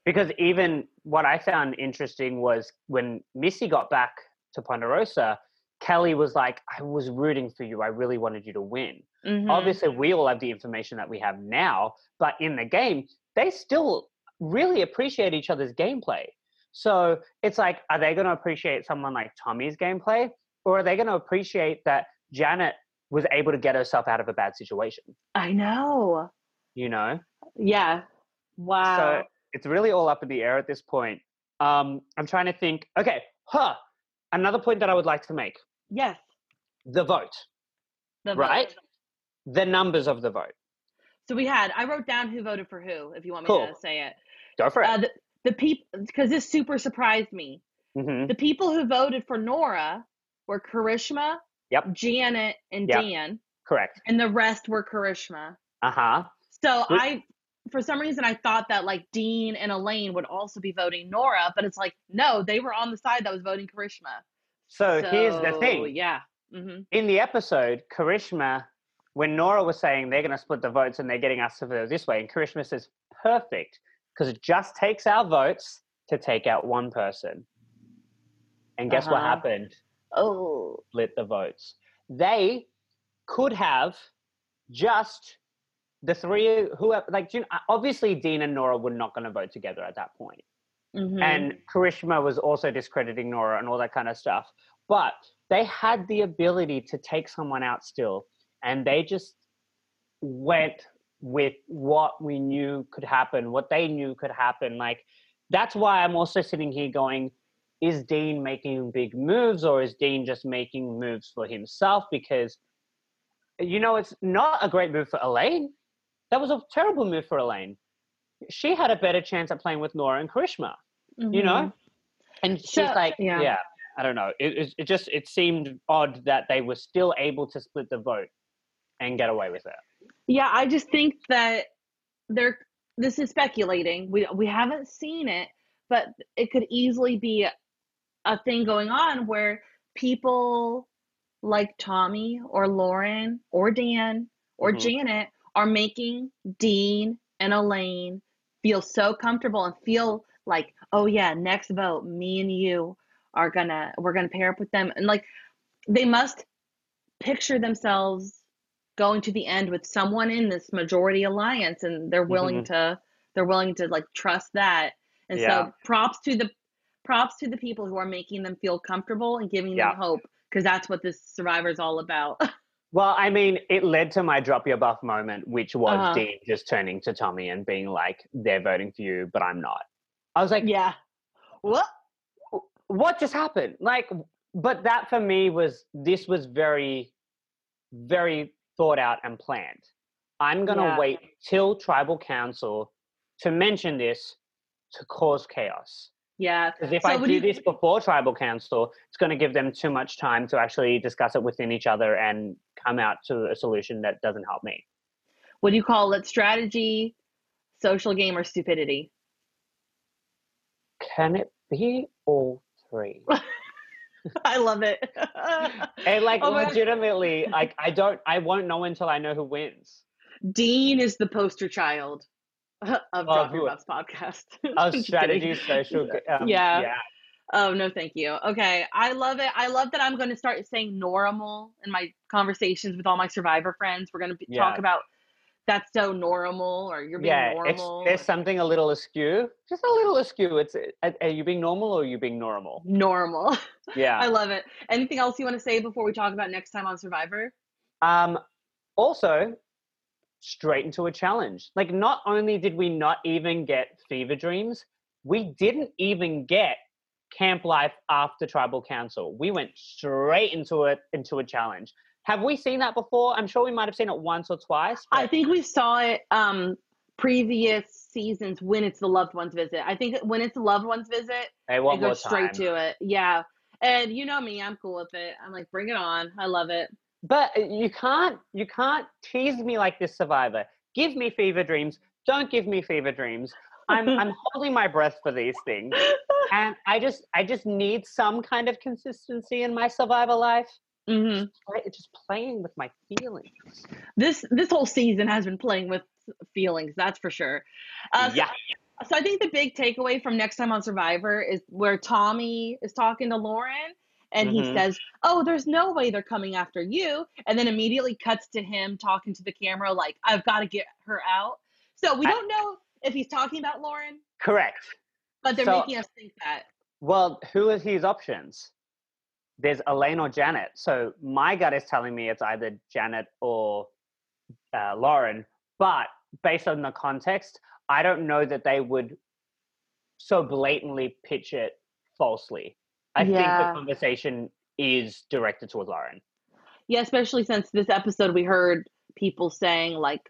Because even what I found interesting was when Missy got back to Ponderosa, Kellee was like, I was rooting for you. I really wanted you to win. Mhm. Obviously, we all have the information that we have now, but in the game, they still really appreciate each other's gameplay. So it's like, are they going to appreciate someone like Tommy's gameplay, or are they going to appreciate that Janet was able to get herself out of a bad situation? I know. You know? Yeah. Wow. So it's really all up in the air at this point. Um, I'm trying to think. Okay, huh. Another point that I would like to make: yes. the vote, The vote. right? The numbers of the vote. So we had I wrote down who voted for who, if you want me Cool. to say it. Go for it. Uh, the the people because this super surprised me. hmm The people who voted for Noura were Karishma, Yep. Janet, and Yep. Dan, Correct. and the rest were Karishma. Uh huh. So Which- I, for some reason, I thought that like Dean and Elaine would also be voting Noura, but it's like no, they were on the side that was voting Karishma. So, here's the thing. Yeah. hmm In the episode, Karishma, when Noura was saying they're going to split the votes and they're getting us to vote this way, and Karishma says, perfect, because it just takes our votes to take out one person. And guess what Uh-huh. happened? Oh. Split the votes. They could have just the three who have, like, you know, obviously Dean and Noura were not going to vote together at that point. mhm. and Karishma was also discrediting Noura and all that kind of stuff. But they had the ability to take someone out still, and they just went with what we knew could happen, what they knew could happen. Like that's why I'm also sitting here going, is Dean making big moves or is Dean just making moves for himself? Because you know, it's not a great move for Elaine. That was a terrible move for Elaine. She had a better chance at playing with Noura and Karishma you know Mhm. and she's So- like yeah. yeah. i don't know it, it, it just it seemed odd that they were still able to split the vote and get away with it Yeah, I just think that there. This is speculating. We we haven't seen it, but it could easily be a, thing going on where people like Tommy or Lauren or Dan or Mhm. Janet are making Dean and Elaine feel so comfortable and feel like, oh yeah, next vote, me and you are gonna we're gonna pair up with them, and like they must picture themselves going to the end with someone in this majority alliance and they're willing to they're willing to like trust that. And Yeah. so props to the props to the people who are making them feel comfortable and giving Yeah. them hope because that's what this survivor is all about. Well i mean it led to my drop your buff moment which was Uh-huh. dean just turning to tommy and being like they're voting for you but i'm not. I was like yeah. What? What just happened? Like but that for me was this was very very thought out and planned. I'm going to Yeah. wait till tribal council to mention this to cause chaos. Yeah. Because if So i do you- this before tribal council it's going to give them too much time to actually discuss it within each other and come out to a solution that doesn't help me. What do you call it? Strategy social game or stupidity? Can it be all three I love it. And like Oh legitimately, like I don't, I won't know until I know who wins. Dean is the poster child of Oh, Drop Your Buffs podcast. Of strategy, kidding. social. Um, Yeah. yeah. Oh no, thank you. Okay, I love it. I love that I'm going to start saying normal in my conversations with all my Survivor friends. We're going to Yeah. talk about that's so normal, or you're being Yeah, normal. there's something a little askew, just a little askew. It's are, are you being normal or are you being normal? normal. Yeah. I love it. Anything else you want to say before we talk about next time on Survivor? Um, also, straight into a challenge. Like, not only did we not even get fever dreams, we didn't even get camp life after tribal council. We went straight into it into a challenge. Have we seen that before? I'm sure we might have seen it once or twice. I think we saw it um previous seasons when it's the loved ones visit. I think when it's the loved ones visit, Hey, one it more goes straight to it. Yeah. And you know me, I'm cool with it. I'm like, bring it on. I love it. But uh, you can't you can't tease me like this, Survivor. Give me fever dreams. Don't give me fever dreams. I'm I'm holding my breath for these things, and I just I just need some kind of consistency in my Survivor life. Hmm Play, just playing with my feelings. This this whole season has been playing with feelings, that's for sure. Uh, so- yeah, So I think the big takeaway from next time on Survivor is where Tommy is talking to Lauren and he Mhm. says, "Oh, there's no way they're coming after you," and then immediately cuts to him talking to the camera like, "I've got to get her out." So we I- don't know if he's talking about Lauren, correct. but they're So- making us think that. Well, who are his options? There's Elaine or Janet. So my gut is telling me it's either Janet or uh, Lauren. But based on the context, I don't know that they would so blatantly pitch it falsely. I think the conversation is directed towards Lauren. Yeah, especially since this episode we heard people saying like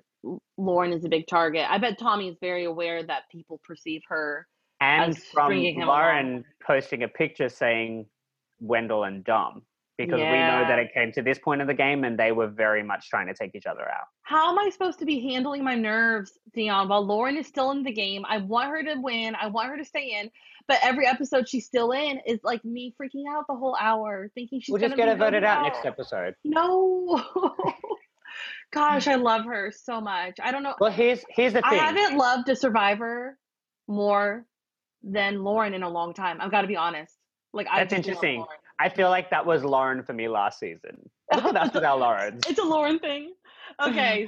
Lauren is a big target. I bet Tommy is very aware that people perceive her. And from Lauren along. posting a picture saying Wendell and Dom. Because we know that it came to this point of the game and they were very much trying to take each other out. How am I supposed to be handling my nerves, Dion, while Lauren is still in the game? I want her to win. I want her to stay in. But every episode she's still in is like me freaking out the whole hour, thinking she's we'll just get her voted voted out next episode. No. Gosh, I love her so much. I don't know. Well, here's here's the thing. I haven't loved a survivor more than Lauren in a long time. I've got to be honest. Like That's love interesting. I feel like that was Lauren for me last season. Look at us with our Laurens. It's a Lauren thing. Okay.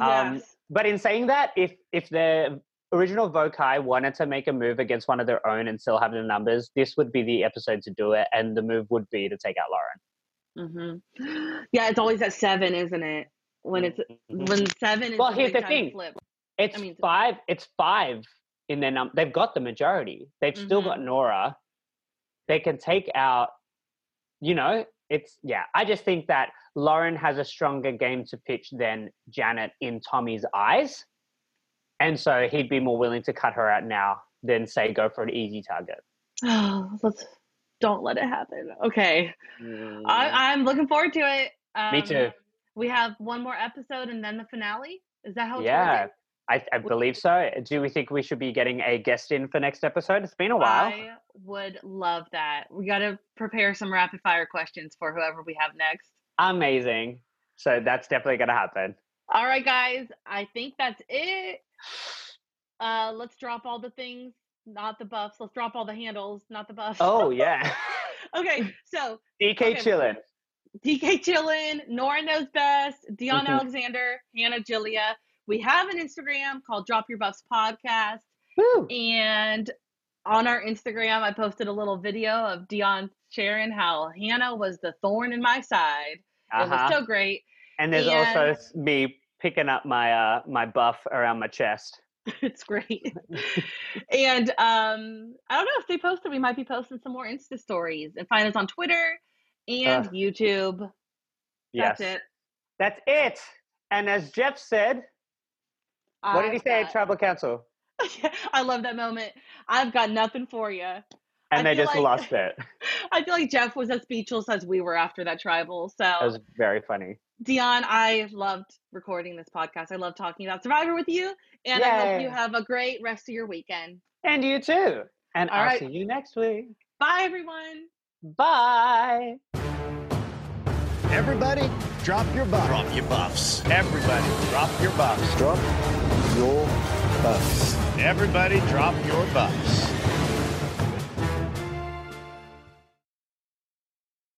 Um, Yes. But in saying that, if if the original Vokai wanted to make a move against one of their own and still have the numbers, this would be the episode to do it, and the move would be to take out Lauren. hmm Yeah, it's always at seven, isn't it? When it's Mhm. when seven is Well, here's the thing. Flip. It's I mean- five. It's five in their num. They've got the majority. They've still Mhm. got Noura. They can take out. You know, it's yeah. I just think that Lauren has a stronger game to pitch than Janet in Tommy's eyes, and so he'd be more willing to cut her out now than say go for an easy target. Oh, let's don't let it happen. Okay, I, I'm looking forward to it. Um, Me too. We have one more episode and then the finale. Is that how it's Yeah, working? I, I believe so. Do we think we should be getting a guest in for next episode? It's been a while. I would love that. We got to prepare some rapid fire questions for whoever we have next. Amazing. So that's definitely going to happen. All right, guys. I think that's it. Uh, let's drop all the things, not the buffs. Let's drop all the handles, not the buffs. Oh yeah, okay. So DK Okay. chillin. DK Chillin, Noura Knows Best, Dion Mhm. Alexander, Hannah Julia. We have an Instagram called Drop Your Buffs Podcast. Woo. And on our Instagram, I posted a little video of Dion sharing how Hannah was the thorn in my side. It Uh-huh. was so great. and there's and- also me picking up my uh my buff around my chest. it's great. and um, I don't know if they posted, we might be posting some more Insta stories and find us on Twitter and Ugh. YouTube. Yes, That's it. That's it. And as Jeff said, what did he I've say at Tribal Council? I love that moment. I've got nothing for you. And I they just like- lost it. I feel like Jeff was as speechless as we were after that tribal. So, That was very funny. Dion, I loved recording this podcast. I love talking about Survivor with you. And I hope you have a great rest of your weekend. And you too. And All I'll right. see you next week. Bye, everyone. Bye. Everybody, drop your buff. Drop your buffs. Everybody, drop your buffs. Drop your buffs. Everybody, drop your buffs.